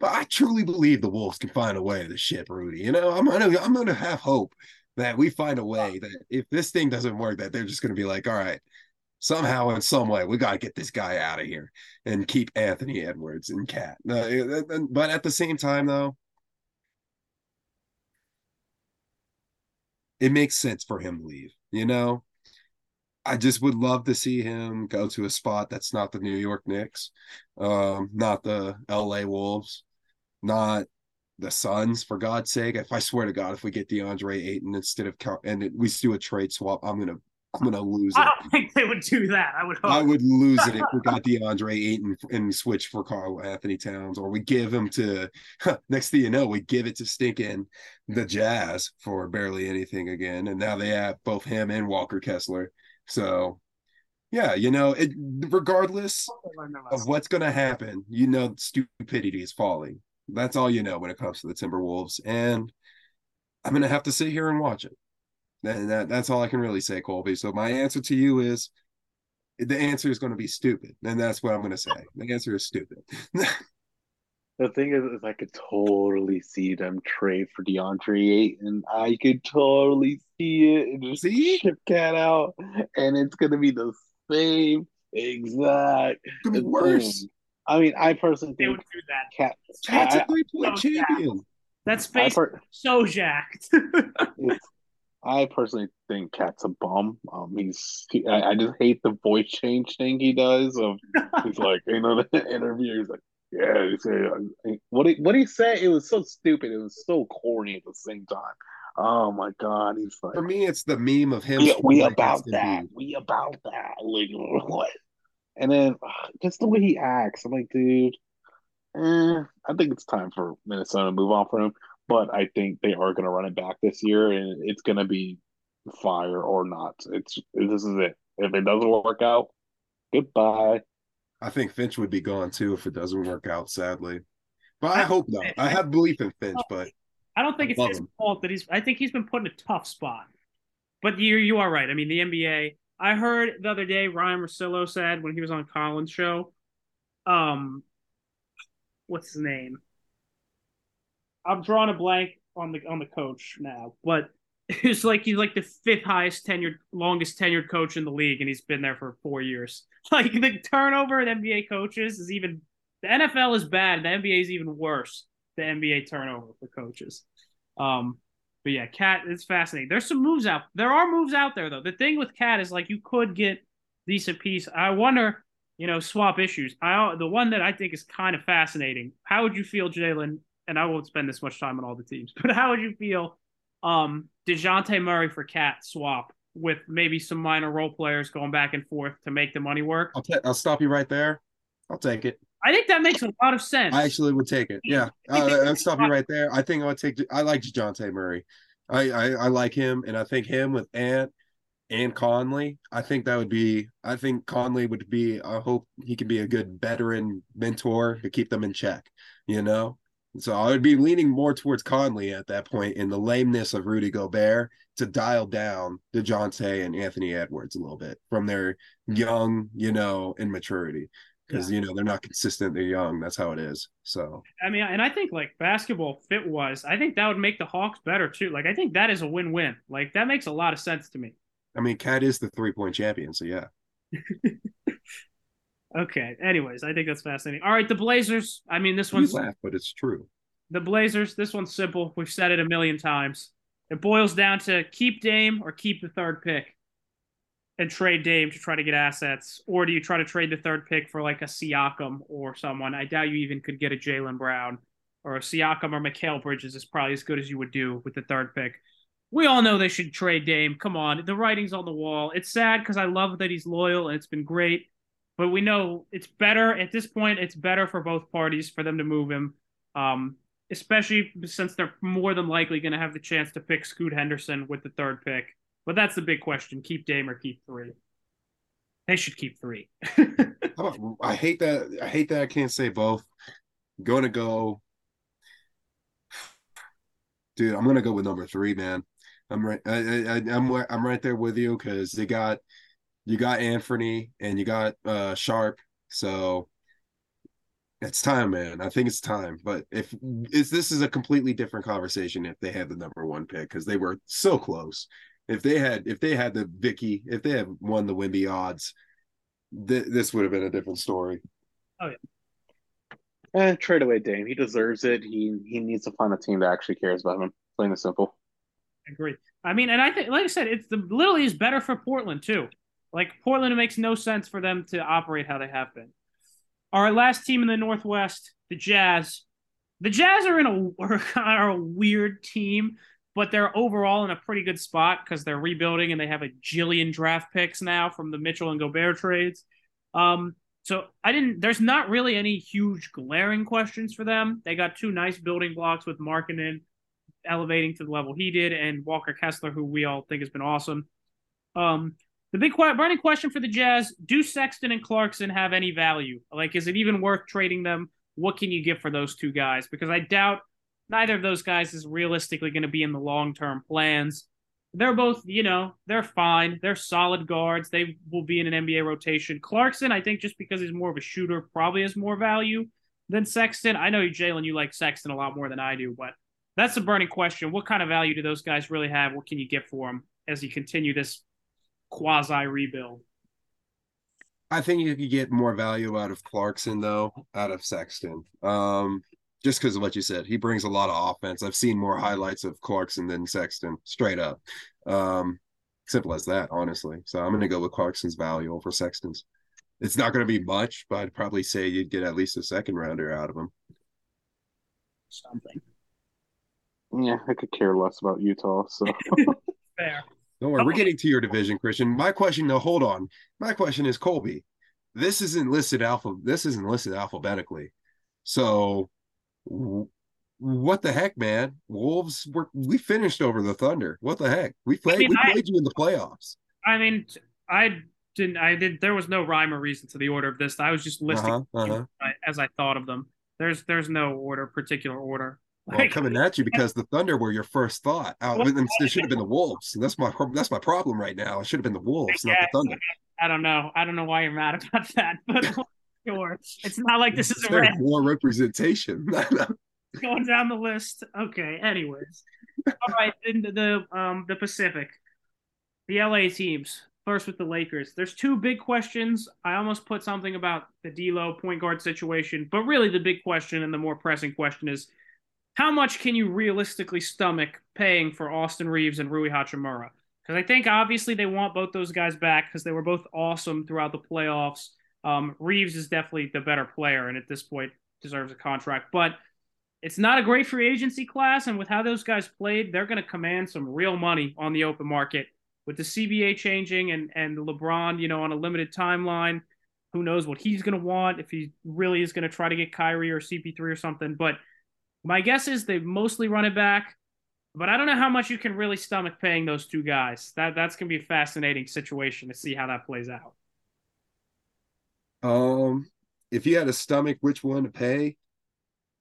But I truly believe the Wolves can find a way to ship Rudy. You know, I'm gonna I'm gonna have hope that we find a way that if this thing doesn't work, that they're just gonna be like, all right, somehow in some way we got to get this guy out of here and keep Anthony Edwards and cat but at the same time, though, it makes sense for him to leave. You know, I just would love to see him go to a spot that's not the New York Knicks, um, not the LA Wolves, not the Suns, for God's sake. If I swear to God, if we get DeAndre Ayton instead of and we do a trade swap, I'm gonna I'm gonna lose it. I don't think they would do that. I would hope. I would lose it if we got DeAndre Ayton and switch for Karl Anthony Towns, or we give him to. Next thing you know, we give it to stinking the Jazz for barely anything again, and now they have both him and Walker Kessler. So, yeah, you know, it regardless of what's going to happen, you know, stupidity is falling. That's all you know when it comes to the Timberwolves, and I'm going to have to sit here and watch it. And that, that's all I can really say, Colby. So my answer to you is the answer is going to be stupid, and that's what I'm going to say. The answer is stupid. The thing is, is I could totally see them trade for DeAndre Ayton. I could totally see it and just See? ship Cat out, and it's gonna be the same exact. It's gonna be worse. thing. I mean, I personally they think would do that. Cat. Cat's a I, three point so champion. That I, space per- so jacked. it's- I personally think Cat's a bum. Um, he's. He, I, I just hate the voice change thing he does. Of he's like, you know, the interview. He's like, yeah, he said, what he what he said. It was so stupid. It was so corny at the same time. Oh my god, he's like, For me, it's the meme of him. we, we about that. Embiid. We about that. Like what? And then just the way he acts, I'm like, dude. Eh, I think it's time for Minnesota to move on from him. But I think they are going to run it back this year, and it's going to be fire or not. It's this is it. If it doesn't work out, goodbye. I think Finch would be gone too if it doesn't work out, sadly. But I I- hope not. I have belief in Finch, but I don't think it's his him. fault that he's. I think he's been put in a tough spot. But you you are right. I mean, the NBA. I heard the other day Ryen Russillo said when he was on Colin's show, um, what's his name? I'm drawing a blank on the on the coach now, but it's like he's like the fifth highest tenured, longest tenured coach in the league, and he's been there for four years. Like the turnover in NBA coaches is even. The NFL is bad. The NBA is even worse. The NBA turnover for coaches. Um, but yeah, Cat it's fascinating. There's some moves out. There are moves out there though. The thing with Cat is like you could get decent piece. I wonder, you know, swap issues. I the one that I think is kind of fascinating. How would you feel, Jalen? And I won't spend this much time on all the teams, but how would you feel, um, Dejounte Murray for Cat swap with maybe some minor role players going back and forth to make the money work? I'll, ta- I'll stop you right there. I'll take it. I think that makes a lot of sense. I actually would take it. Yeah, Uh, I'll stop you right there. I think I would take. I like Dejounte Murray. I, I I like him, and I think him with Ant and Conley. I think that would be. I think Conley would be. I hope he can be a good veteran mentor to keep them in check. You know. So I would be leaning more towards Conley at that point in the lameness of Rudy Gobert to dial down DeJounte and Anthony Edwards a little bit from their young, you know, immaturity. Because you know they're not consistent, they're young. That's how it is. So I mean, and I think like basketball fit wise, I think that would make the Hawks better too. Like I think that is a win win. Like that makes a lot of sense to me. I mean, Cat is the three point champion. So yeah, Okay. Anyways, I think that's fascinating. All right, the Blazers. I mean, this one's laugh, but it's true. the Blazers. This one's simple. We've said it a million times. It boils down to keep Dame or keep the third pick and trade Dame to try to get assets, or do you try to trade the third pick for like a Siakam or someone? I doubt you even could get a Jaylen Brown or a Siakam or Mikal Bridges is probably as good as you would do with the third pick. We all know they should trade Dame. Come on, the writing's on the wall. It's sad because I love that he's loyal and it's been great, but we know it's better at this point. It's better for both parties for them to move him, um, especially since they're more than likely going to have the chance to pick Scoot Henderson with the third pick. But that's the big question: keep Dame or keep three. They should keep three. I hate that. I hate that I can't say both. going to go, dude. I'm gonna go with number three, man. I'm right. I, I, I'm I'm right there with you because they got you got Anthony and you got uh Sharpe. So it's time, man. I think it's time. But if is this is a completely different conversation if they had the number one pick because they were so close. If they had if they had the Vicky, if they had won the Wemby odds, th- this would have been a different story. Oh yeah. Eh, trade away Dame. He deserves it. He he needs to find a team that actually cares about him. Plain and simple. I agree. I mean, and I think, like I said, it's the literally is better for Portland too. Like Portland, it makes no sense for them to operate how they have been. Our last team in the Northwest, the Jazz. The Jazz are in a are a weird team but they're overall in a pretty good spot because they're rebuilding and they have a jillion draft picks now from the Mitchell and Gobert trades. Um, so I didn't. There's not really any huge glaring questions for them. They got two nice building blocks with Markkanen elevating to the level he did, and Walker Kessler, who we all think has been awesome. Um, the big burning question for the Jazz: Do Sexton and Clarkson have any value? Like, is it even worth trading them? What can you get for those two guys? Because I doubt neither of those guys is realistically going to be in the long term plans. They're both, you know, they're fine. They're solid guards. They will be in an NBA rotation. Clarkson, I think, just because he's more of a shooter, probably has more value than Sexton. I know you, Jalen, you like Sexton a lot more than I do, but that's a burning question. What kind of value do those guys really have? What can you get for them as you continue this quasi rebuild? I think you could get more value out of Clarkson though, out of Sexton. Um, just because of what you said. He brings a lot of offense. I've seen more highlights of Clarkson than Sexton, straight up. Um, simple as that, honestly. So I'm going to go with Clarkson's value over Sexton's. It's not going to be much, but I'd probably say you'd get at least a second rounder out of him. Something. Yeah, I could care less about Utah. So fair. Don't worry, we're getting to your division, Christian. My question, though, hold on. My question is, Colby, this isn't listed alpha. This isn't listed alphabetically. So what the heck, man? Wolves were we finished over the Thunder. What the heck? We played I mean, we played I, you in the playoffs. I mean, I didn't I did there was no rhyme or reason to the order of this. I was just listing uh-huh, uh-huh. as I thought of them. There's there's no order, particular order. Well, like, coming at you because the Thunder were your first thought. Well, it should have been the Wolves. And that's my that's my problem right now. It should have been the Wolves, not the Thunder. I don't know. I don't know why you're mad about that, but sure. It's not like this is a more representation. going down the list. Okay. Anyways, all right. In the, the um the Pacific, the LA teams. First with the Lakers. There's two big questions. I almost put something about the D'Lo point guard situation, but really the big question and the more pressing question is how much can you realistically stomach paying for Austin Reaves and Rui Hachimura? Because I think obviously they want both those guys back because they were both awesome throughout the playoffs. Um, Reaves is definitely the better player and at this point deserves a contract. But it's not a great free agency class, and with how those guys played, they're going to command some real money on the open market. With the CBA changing and and LeBron, you know, on a limited timeline, who knows what he's going to want if he really is going to try to get Kyrie or CP3 or something. But my guess is they mostly run it back. But I don't know how much you can really stomach paying those two guys. That that's going to be a fascinating situation to see how that plays out. Um, if you had a stomach, which one to pay?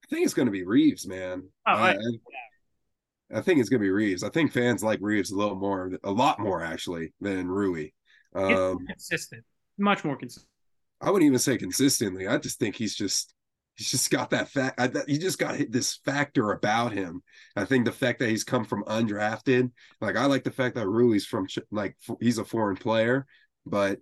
I think it's going to be Reaves, man. Oh, I, I, I, think it's going to be Reaves. I think fans like Reaves a little more, a lot more actually than Rui. Um, consistent, much more consistent. I wouldn't even say consistently. I just think he's just he's just got that fact. He just got this factor about him. I think the fact that he's come from undrafted, like I like the fact that Rui's from like he's a foreign player, but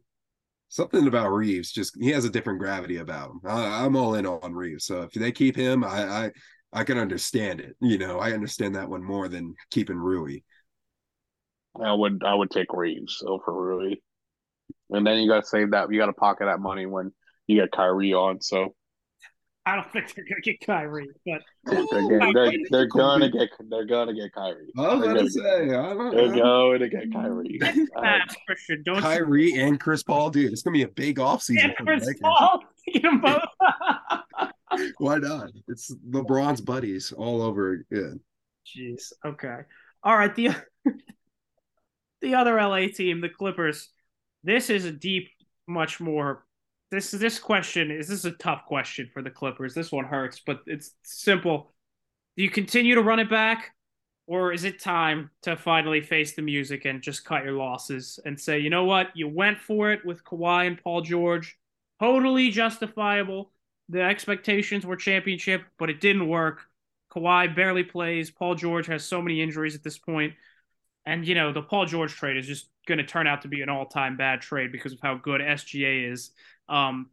something about Reaves just he has a different gravity about him. I, am all in on Reaves, So if they keep him, I, I I can understand it. You know, I understand that one more than keeping Rui. I would I would take Reaves over Rui. And then you gotta save that you gotta pocket that money when you get Kyrie on. So I don't think they're gonna get Kyrie, but they're, getting, they're, they're gonna get they're gonna get Kyrie. I was gonna say I don't they're going to get Kyrie. Christian, don't Kyrie you... and Chris Paul, dude. It's gonna be a big offseason yeah, for Chris Paul. Get them both. Why not? It's LeBron's buddies all over again. Jeez. Okay. All right. The the other LA team, the Clippers. This is a deep, much more this this question is this is a tough question for the Clippers. This one hurts, but it's simple. Do you continue to run it back, or is it time to finally face the music and just cut your losses and say, you know what, you went for it with Kawhi and Paul George, totally justifiable. The expectations were championship, but it didn't work. Kawhi barely plays. Paul George has so many injuries at this point. And, you know, the Paul George trade is just going to turn out to be an all time bad trade because of how good SGA is. Um,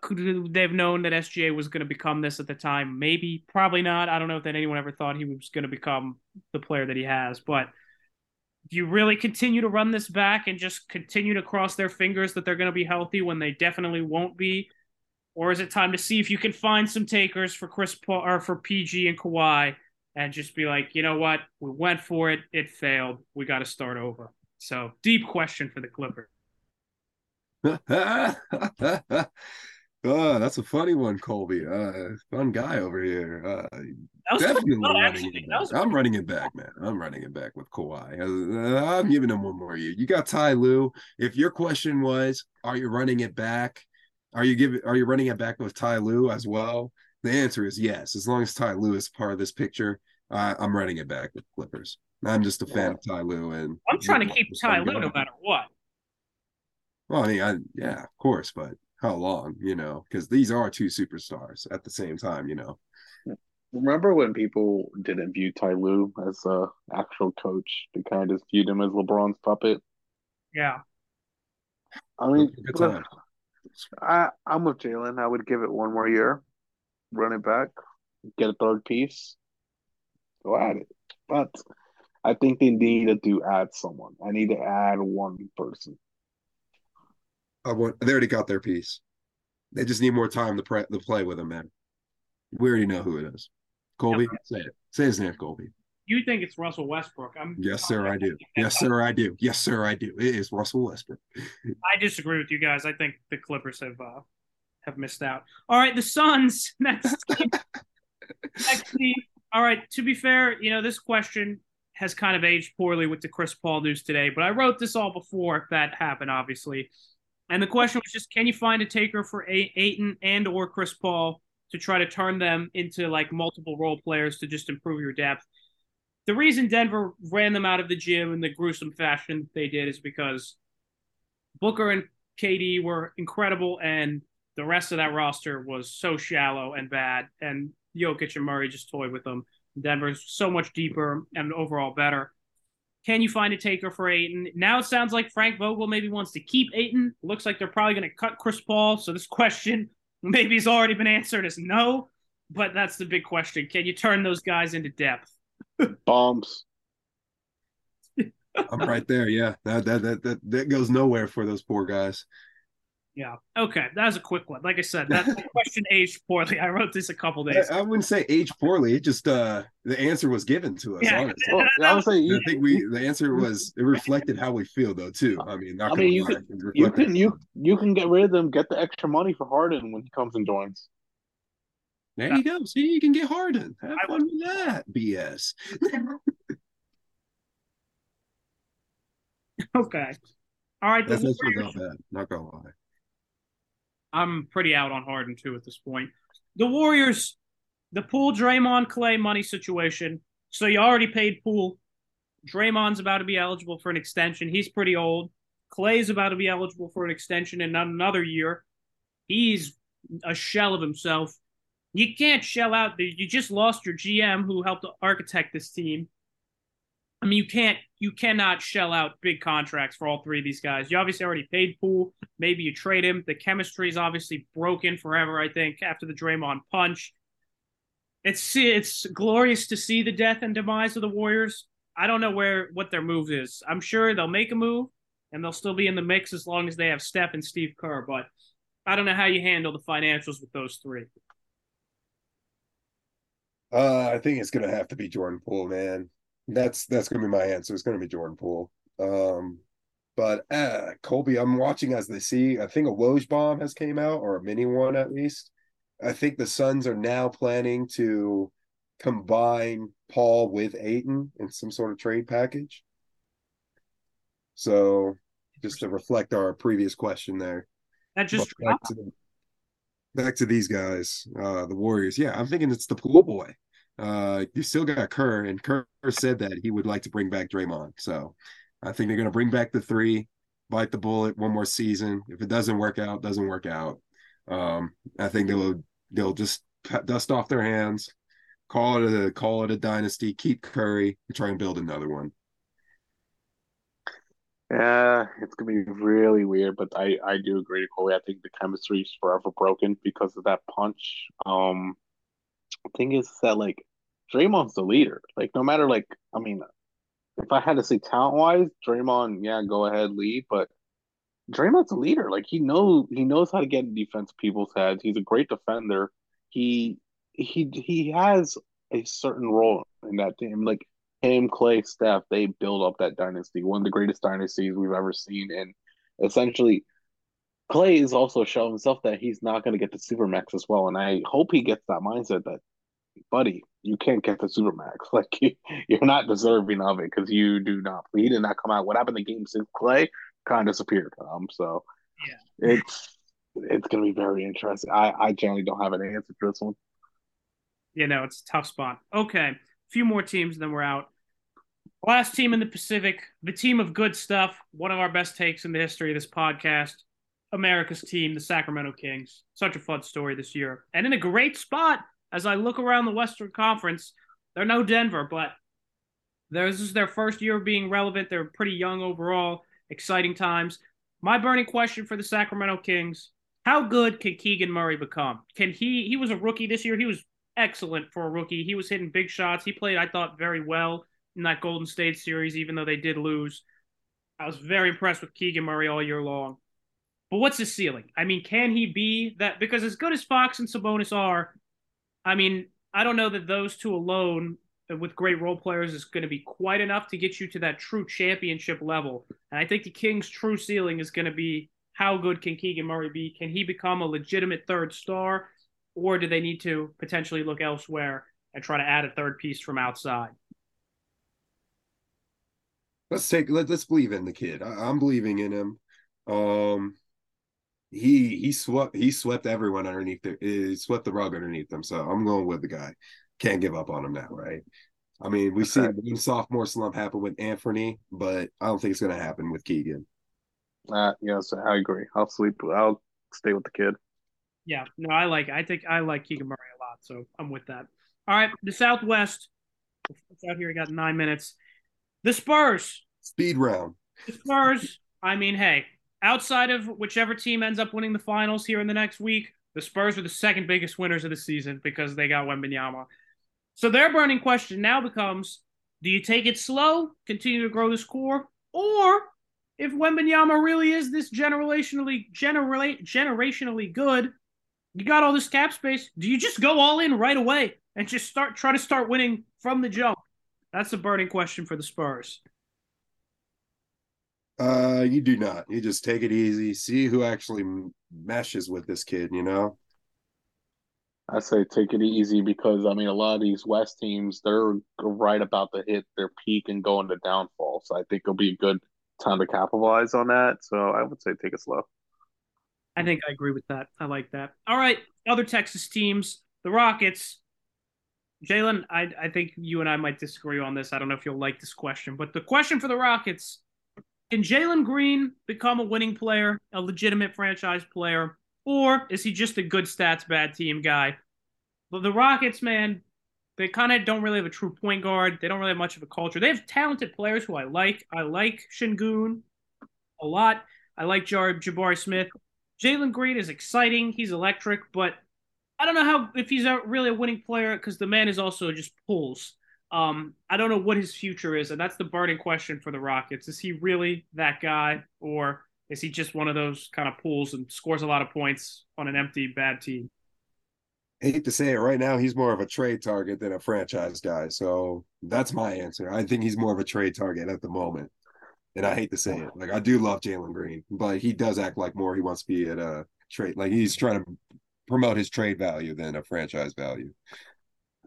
could they've known that SGA was going to become this at the time? Maybe, probably not. I don't know if that anyone ever thought he was going to become the player that he has. But do you really continue to run this back and just continue to cross their fingers that they're going to be healthy when they definitely won't be? Or is it time to see if you can find some takers for Chris Paul or for PG and Kawhi and just be like, you know what, we went for it, it failed, we got to start over. So deep question for the Clippers. oh, that's a funny one, Colby. Uh, fun guy over here. Uh, definitely running it back. I'm running it back, man. I'm running it back with Kawhi. Uh, I'm giving him one more year. You got Ty Lue. If your question was, are you running it back? Are you giving? Are you running it back with Ty Lue as well? The answer is yes. As long as Ty Lue is part of this picture, uh, I'm running it back with Clippers. I'm just a fan of Ty Lue, and I'm trying to keep Ty Lue no matter what. Well, I mean, I, yeah, of course, but how long, you know? Because these are two superstars at the same time, you know. Remember when people didn't view Ty Lue as a actual coach? They kind of just viewed him as LeBron's puppet. Yeah. I mean, I I'm with Jalen. I would give it one more year, run it back, get a third piece, go at it. But I think they needed to add someone. I need to add one person. I want. They already got their piece. They just need more time to, pre- to play with him, man. We already know who it is. Colby, say it. Say his name, Colby. You think it's Russell Westbrook? I'm. Yes, sir. I do. Yes, sir. I do. Yes, sir. I do. It is Russell Westbrook. I disagree with you guys. I think the Clippers have uh, have missed out. All right, the Suns next. next team. All right. To be fair, you know this question has kind of aged poorly with the Chris Paul news today, but I wrote this all before that happened, obviously. And the question was just, can you find a taker for Ayton and or Chris Paul to try to turn them into like multiple role players to just improve your depth? The reason Denver ran them out of the gym in the gruesome fashion they did is because Booker and KD were incredible, and the rest of that roster was so shallow and bad, and Jokic and Murray just toyed with them. Denver's so much deeper and overall better. Can you find a taker for Ayton? Now it sounds like Frank Vogel maybe wants to keep Ayton. Looks like they're probably going to cut Chris Paul. So this question maybe has already been answered as no, but that's the big question. Can you turn those guys into depth? Bombs. I'm right there. Yeah, that, that that that that goes nowhere for those poor guys. Yeah. Okay. That was a quick one. Like I said, that question aged poorly. I wrote this a couple days. I, I, wouldn't say aged poorly. It just uh the answer was given to us. Yeah. Honestly. Well, I, was saying, I think we the answer was it reflected how we feel though too. I mean, I mean you can you can you you can get rid of them, get the extra money for Harden when he comes and joins. There you go. See, you can get Harden. Have fun with that BS. okay. All right. That's actually not bad. Not gonna lie. I'm pretty out on Harden too at this point. The Warriors, the Poole Draymond Clay money situation. So you already paid Poole. Draymond's about to be eligible for an extension. He's pretty old. Clay's about to be eligible for an extension in another year. He's a shell of himself. You can't shell out. You just lost your GM who helped architect this team. I mean, you can't, you cannot shell out big contracts for all three of these guys. You obviously already paid Poole. Maybe you trade him. The chemistry is obviously broken forever. I think after the Draymond punch, it's it's glorious to see the death and demise of the Warriors. I don't know where what their move is. I'm sure they'll make a move and they'll still be in the mix as long as they have Steph and Steve Kerr. But I don't know how you handle the financials with those three. Uh, I think it's gonna have to be Jordan Poole, man that's that's gonna be my answer. It's gonna be Jordan Poole. Um, but uh, Colby, I'm watching as they see. I think a Woj bomb has came out, or a mini one at least. I think the Suns are now planning to combine Paul with Ayton in some sort of trade package. So, just to reflect our previous question there. That just back to, back to, these guys, uh, the Warriors. Yeah, I'm thinking it's the pool boy uh, you still got Kerr, and Kerr said that he would like to bring back Draymond. So I think they're going to bring back the three, bite the bullet one more season. If it doesn't work out, doesn't work out. Um, I think they'll they'll just dust off their hands, call it a call it a dynasty, keep Curry, and try and build another one. Yeah, it's gonna be really weird, but I I do agree, Corey. I think the chemistry is forever broken because of that punch. Um, thing is that like Draymond's the leader. Like no matter like I mean, if I had to say talent wise, Draymond, yeah, go ahead, lead, but Draymond's a leader. Like he knows he knows how to get in defense people's heads. He's a great defender. He he he has a certain role in that team. Like him, Clay, Steph, they build up that dynasty, one of the greatest dynasties we've ever seen. And essentially, Clay is also showing himself that he's not going to get the supermax as well. And I hope he gets that mindset that, buddy, you can't get the supermax. Like you, you're not deserving of it because you do not. He did not come out. What happened to Game Six? Clay kind of disappeared. Um, so Yeah. it's it's going to be very interesting. I I generally don't have an answer for this one. You know, it's a tough spot. Okay, a few more teams, then we're out. Last team in the Pacific, the team of good stuff. One of our best takes in the history of this podcast. America's team, the Sacramento Kings. Such a fun story this year. And in a great spot as I look around the Western Conference. They're no Denver, but this is their first year of being relevant. They're pretty young overall. Exciting times. My burning question for the Sacramento Kings how good can Keegan Murray become? Can he? He was a rookie this year. He was excellent for a rookie. He was hitting big shots. He played, I thought, very well in that Golden State series, even though they did lose. I was very impressed with Keegan Murray all year long. But what's his ceiling? I mean, can he be that? Because as good as Fox and Sabonis are, I mean, I don't know that those two alone, with great role players, is going to be quite enough to get you to that true championship level. And I think the Kings' true ceiling is going to be how good can Keegan Murray be? Can he become a legitimate third star, or do they need to potentially look elsewhere and try to add a third piece from outside? Let's take let, let's believe in the kid. I, am believing in him. Um, he he swept he swept everyone underneath the he swept the rug underneath them. So I'm going with the guy. Can't give up on him now, right? I mean, we've okay. seen one sophomore slump happen with Anthony, but I don't think it's going to happen with Keegan. Uh, yes, I agree. I'll sleep. I'll stay with the kid. Yeah, no, I like. I think I like Keegan Murray a lot, so I'm with that. All right, the Southwest. Out here, we got nine minutes. The Spurs. Speed round. The Spurs. I mean, hey, outside of whichever team ends up winning the finals here in the next week, the Spurs are the second biggest winners of the season because they got Wembanyama. So their burning question now becomes: Do you take it slow, continue to grow this core, or if Wembanyama really is this generationally generally generationally good, you got all this cap space. Do you just go all in right away and just start try to start winning from the jump? That's the burning question for the Spurs. Uh, you do not. You just take it easy. See who actually meshes with this kid. You know. I say take it easy because I mean a lot of these West teams they're right about to hit their peak and go into downfall. So I think it'll be a good time to capitalize on that. So I would say take it slow. I think I agree with that. I like that. All right, other Texas teams, the Rockets. Jalen, I, I think you and I might disagree on this. I don't know if you'll like this question, but the question for the Rockets can Jalen Green become a winning player, a legitimate franchise player, or is he just a good stats, bad team guy? But the Rockets, man, they kind of don't really have a true point guard. They don't really have much of a culture. They have talented players who I like. I like Sengun a lot. I like Jar- Jabari Smith. Jalen Green is exciting. He's electric, but I don't know how if he's a, really a winning player because the man is also just pulls. Um, I don't know what his future is, and that's the burning question for the Rockets. Is he really that guy, or is he just one of those kind of pulls and scores a lot of points on an empty bad team? hate to say it right now, he's more of a trade target than a franchise guy. So that's my answer. I think he's more of a trade target at the moment. And I hate to say it. Like I do love Jalen Green, but he does act like more he wants to be at a trade. Like he's trying to promote his trade value than a franchise value.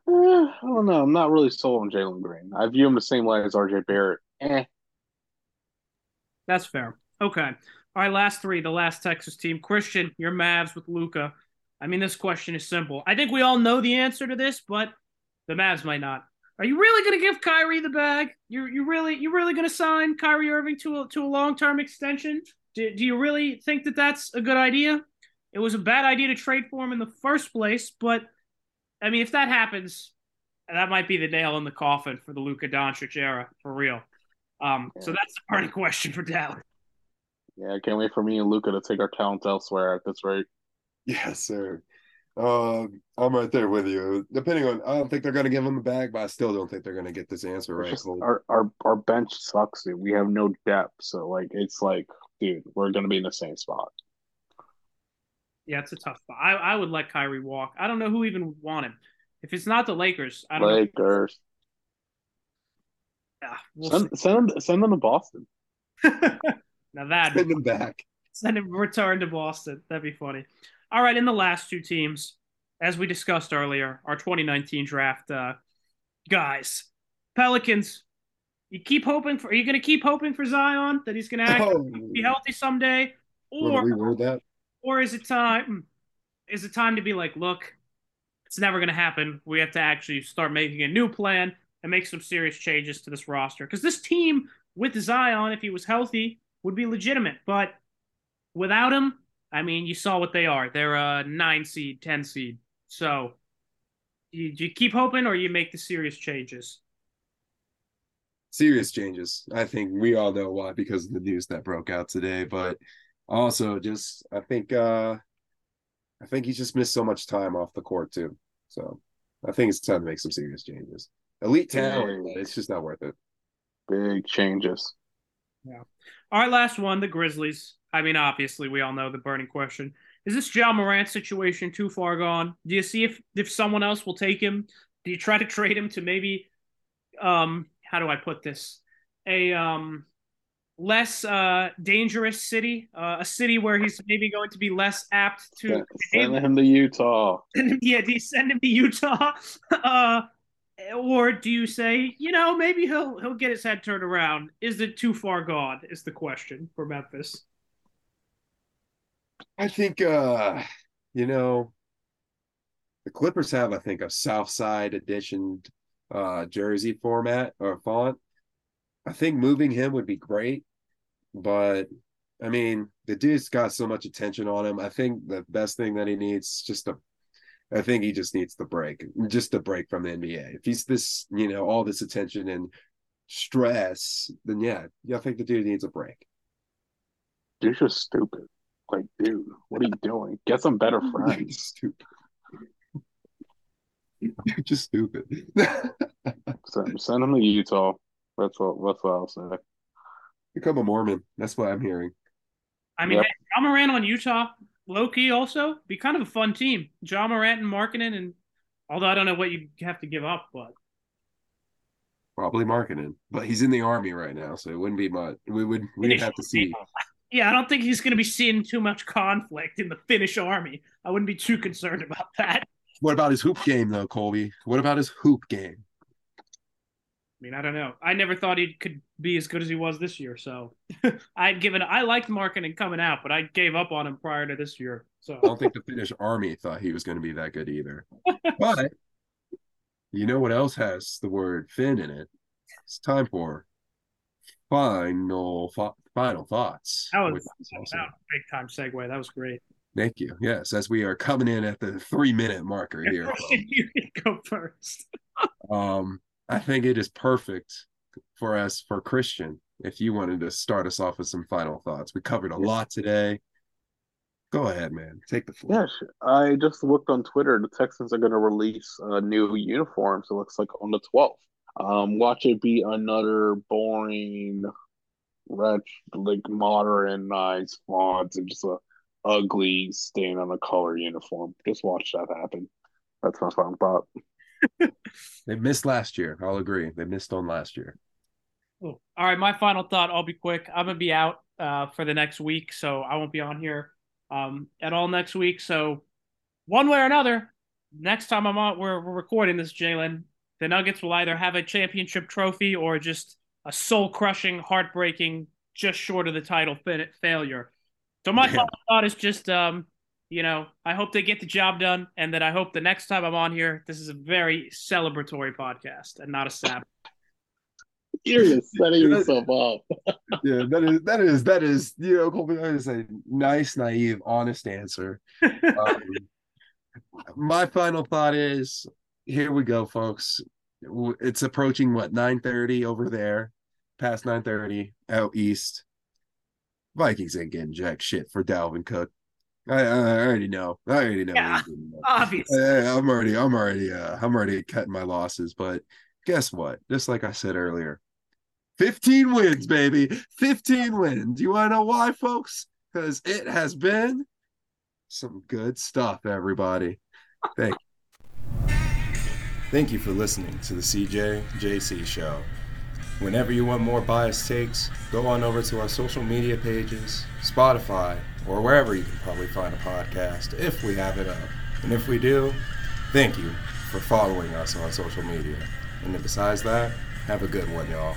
Uh, I don't know. I'm not really sold on Jalen Green. I view him the same way as RJ Barrett. Eh. That's fair. Okay. All right, last three. The last Texas team. Christian, your Mavs with Luka. I mean, this question is simple. I think we all know the answer to this, but the Mavs might not. Are you really going to give Kyrie the bag? You're you really you really going to sign Kyrie Irving to a to a long term extension? Do, do you really think that that's a good idea? It was a bad idea to trade for him in the first place, but I mean, if that happens, that might be the nail in the coffin for the Luka Doncic era for real. Um, yeah. So that's the party question for Dallas. Yeah, I can't wait for me and Luka to take our talents elsewhere at this rate. Yes, sir. Um, I'm right there with you. Depending on, I don't think they're going to give him a bag, but I still don't think they're going to get this answer right. Just, our, our our bench sucks. Dude. We have no depth, so like it's like, dude, we're going to be in the same spot. Yeah, it's a tough spot. I, I would let Kyrie walk. I don't know who even would want him. If it's not the Lakers, I don't Lakers. Ah, we'll Send, send them send them to Boston. now that Send him back. send him return to Boston. That'd be funny. All right, in the last two teams, as we discussed earlier, our 2019 draft uh, guys, Pelicans. You keep hoping for. Are you going to keep hoping for Zion that he's going to Oh, be healthy someday, want or to reword that? Or is it time? Is it time to be like, look, it's never going to happen. We have to actually start making a new plan and make some serious changes to this roster because this team with Zion, if he was healthy, would be legitimate. But without him, I mean, you saw what they are. They're a nine seed, ten seed. So, you, do you keep hoping, or you make the serious changes? serious changes. I think we all know why because of the news that broke out today, but also just I think uh I think he's just missed so much time off the court too. So I think it's time to make some serious changes. Elite talent, but it's just not worth it. Big changes. All right, last one, the Grizzlies. I mean, obviously, we all know the burning question: Is this Ja Morant situation too far gone? Do you see if if someone else will take him? Do you try to trade him to maybe, um, how do I put this, a um, less uh dangerous city, uh, a city where he's maybe going to be less apt to. Send, send him to Utah. yeah, do you send him to Utah? Uh, or do you say, you know, maybe he'll he'll get his head turned around? Is it too far gone? Is the question for Memphis. I think uh you know the Clippers have I think a South Side edition uh jersey format or font. I think moving him would be great, but I mean the dude's got so much attention on him. I think the best thing that he needs is just a I think he just needs the break, just the break from the NBA. If he's this, you know, all this attention and stress, then yeah, yeah, I think the dude needs a break. You're just stupid. Like, dude, what are you doing? Get some better friends. stupid. You're just stupid. Send, send him to Utah. That's what. That's what I'll say. Become a Mormon. That's what I'm hearing. I mean, Yep. hey, Ja Morant on Utah, low key also be kind of a fun team. Ja Morant and Markkanen, and although I don't know what you have to give up, but Probably Markkanen, but he's in the army right now, so it wouldn't be much. We would we'd have to see. yeah, I don't think he's going to be seeing too much conflict in the Finnish army. I wouldn't be too concerned about that. What about his hoop game though, Colby? What about his hoop game? I mean, I don't know. I never thought he could be as good as he was this year. So I'd given. I liked Markkanen coming out, but I gave up on him prior to this year. So I don't think the Finnish army thought he was going to be that good either. But you know what else has the word Finn in it? It's time for final thought final thoughts. That was- which is also- wow, big time segue. That was great. Thank you. Yes, as we are coming in at the three minute marker here. you go first. Um, I think it is perfect for us for Christian. If you wanted to start us off with some final thoughts, we covered a lot today. Go ahead, man. Take the floor. Yeah, sh- I just looked on Twitter. The Texans are going to release uh, new uniforms. It looks like on the 12th. Um, watch it be another boring, ret like modernized fonts and just a ugly stain on a color uniform. Just watch that happen. That's my final thought. They missed last year. I'll agree. They missed on last year. Cool. All right, my final thought. I'll be quick. I'm gonna be out uh, for the next week, so I won't be on here um, at all next week. So one way or another, next time I'm on, we're, we're recording this, Jalen. The Nuggets will either have a championship trophy or just a soul-crushing, heartbreaking, just short of the title fa- failure. So my Yeah. final thought is just, um, you know, I hope they get the job done, and that I hope the next time I'm on here, this is a very celebratory podcast and not a sad. You're setting yourself up. Yeah, that is that is that is you know, Colby, that is a nice, naive, honest answer. Um, my final thought is here we go, folks. It's approaching what 9:30 over there, past 9:30 out east. Vikings ain't getting jack shit for Dalvin Cook. I, I already know. I already know. Yeah. he's getting that. Obviously. Hey, I'm already, I'm already, uh, I'm already cutting my losses. But guess what? Just like I said earlier, 15 wins, baby, 15 wins. You want to know why, folks? Because it has been some good stuff, everybody. Thank you. Thank you for listening to the CJ JC Show. Whenever you want more biased takes, go on over to our social media pages, Spotify, or wherever you can probably find a podcast if we have it up. And if we do, thank you for following us on social media. And besides that, have a good one, y'all.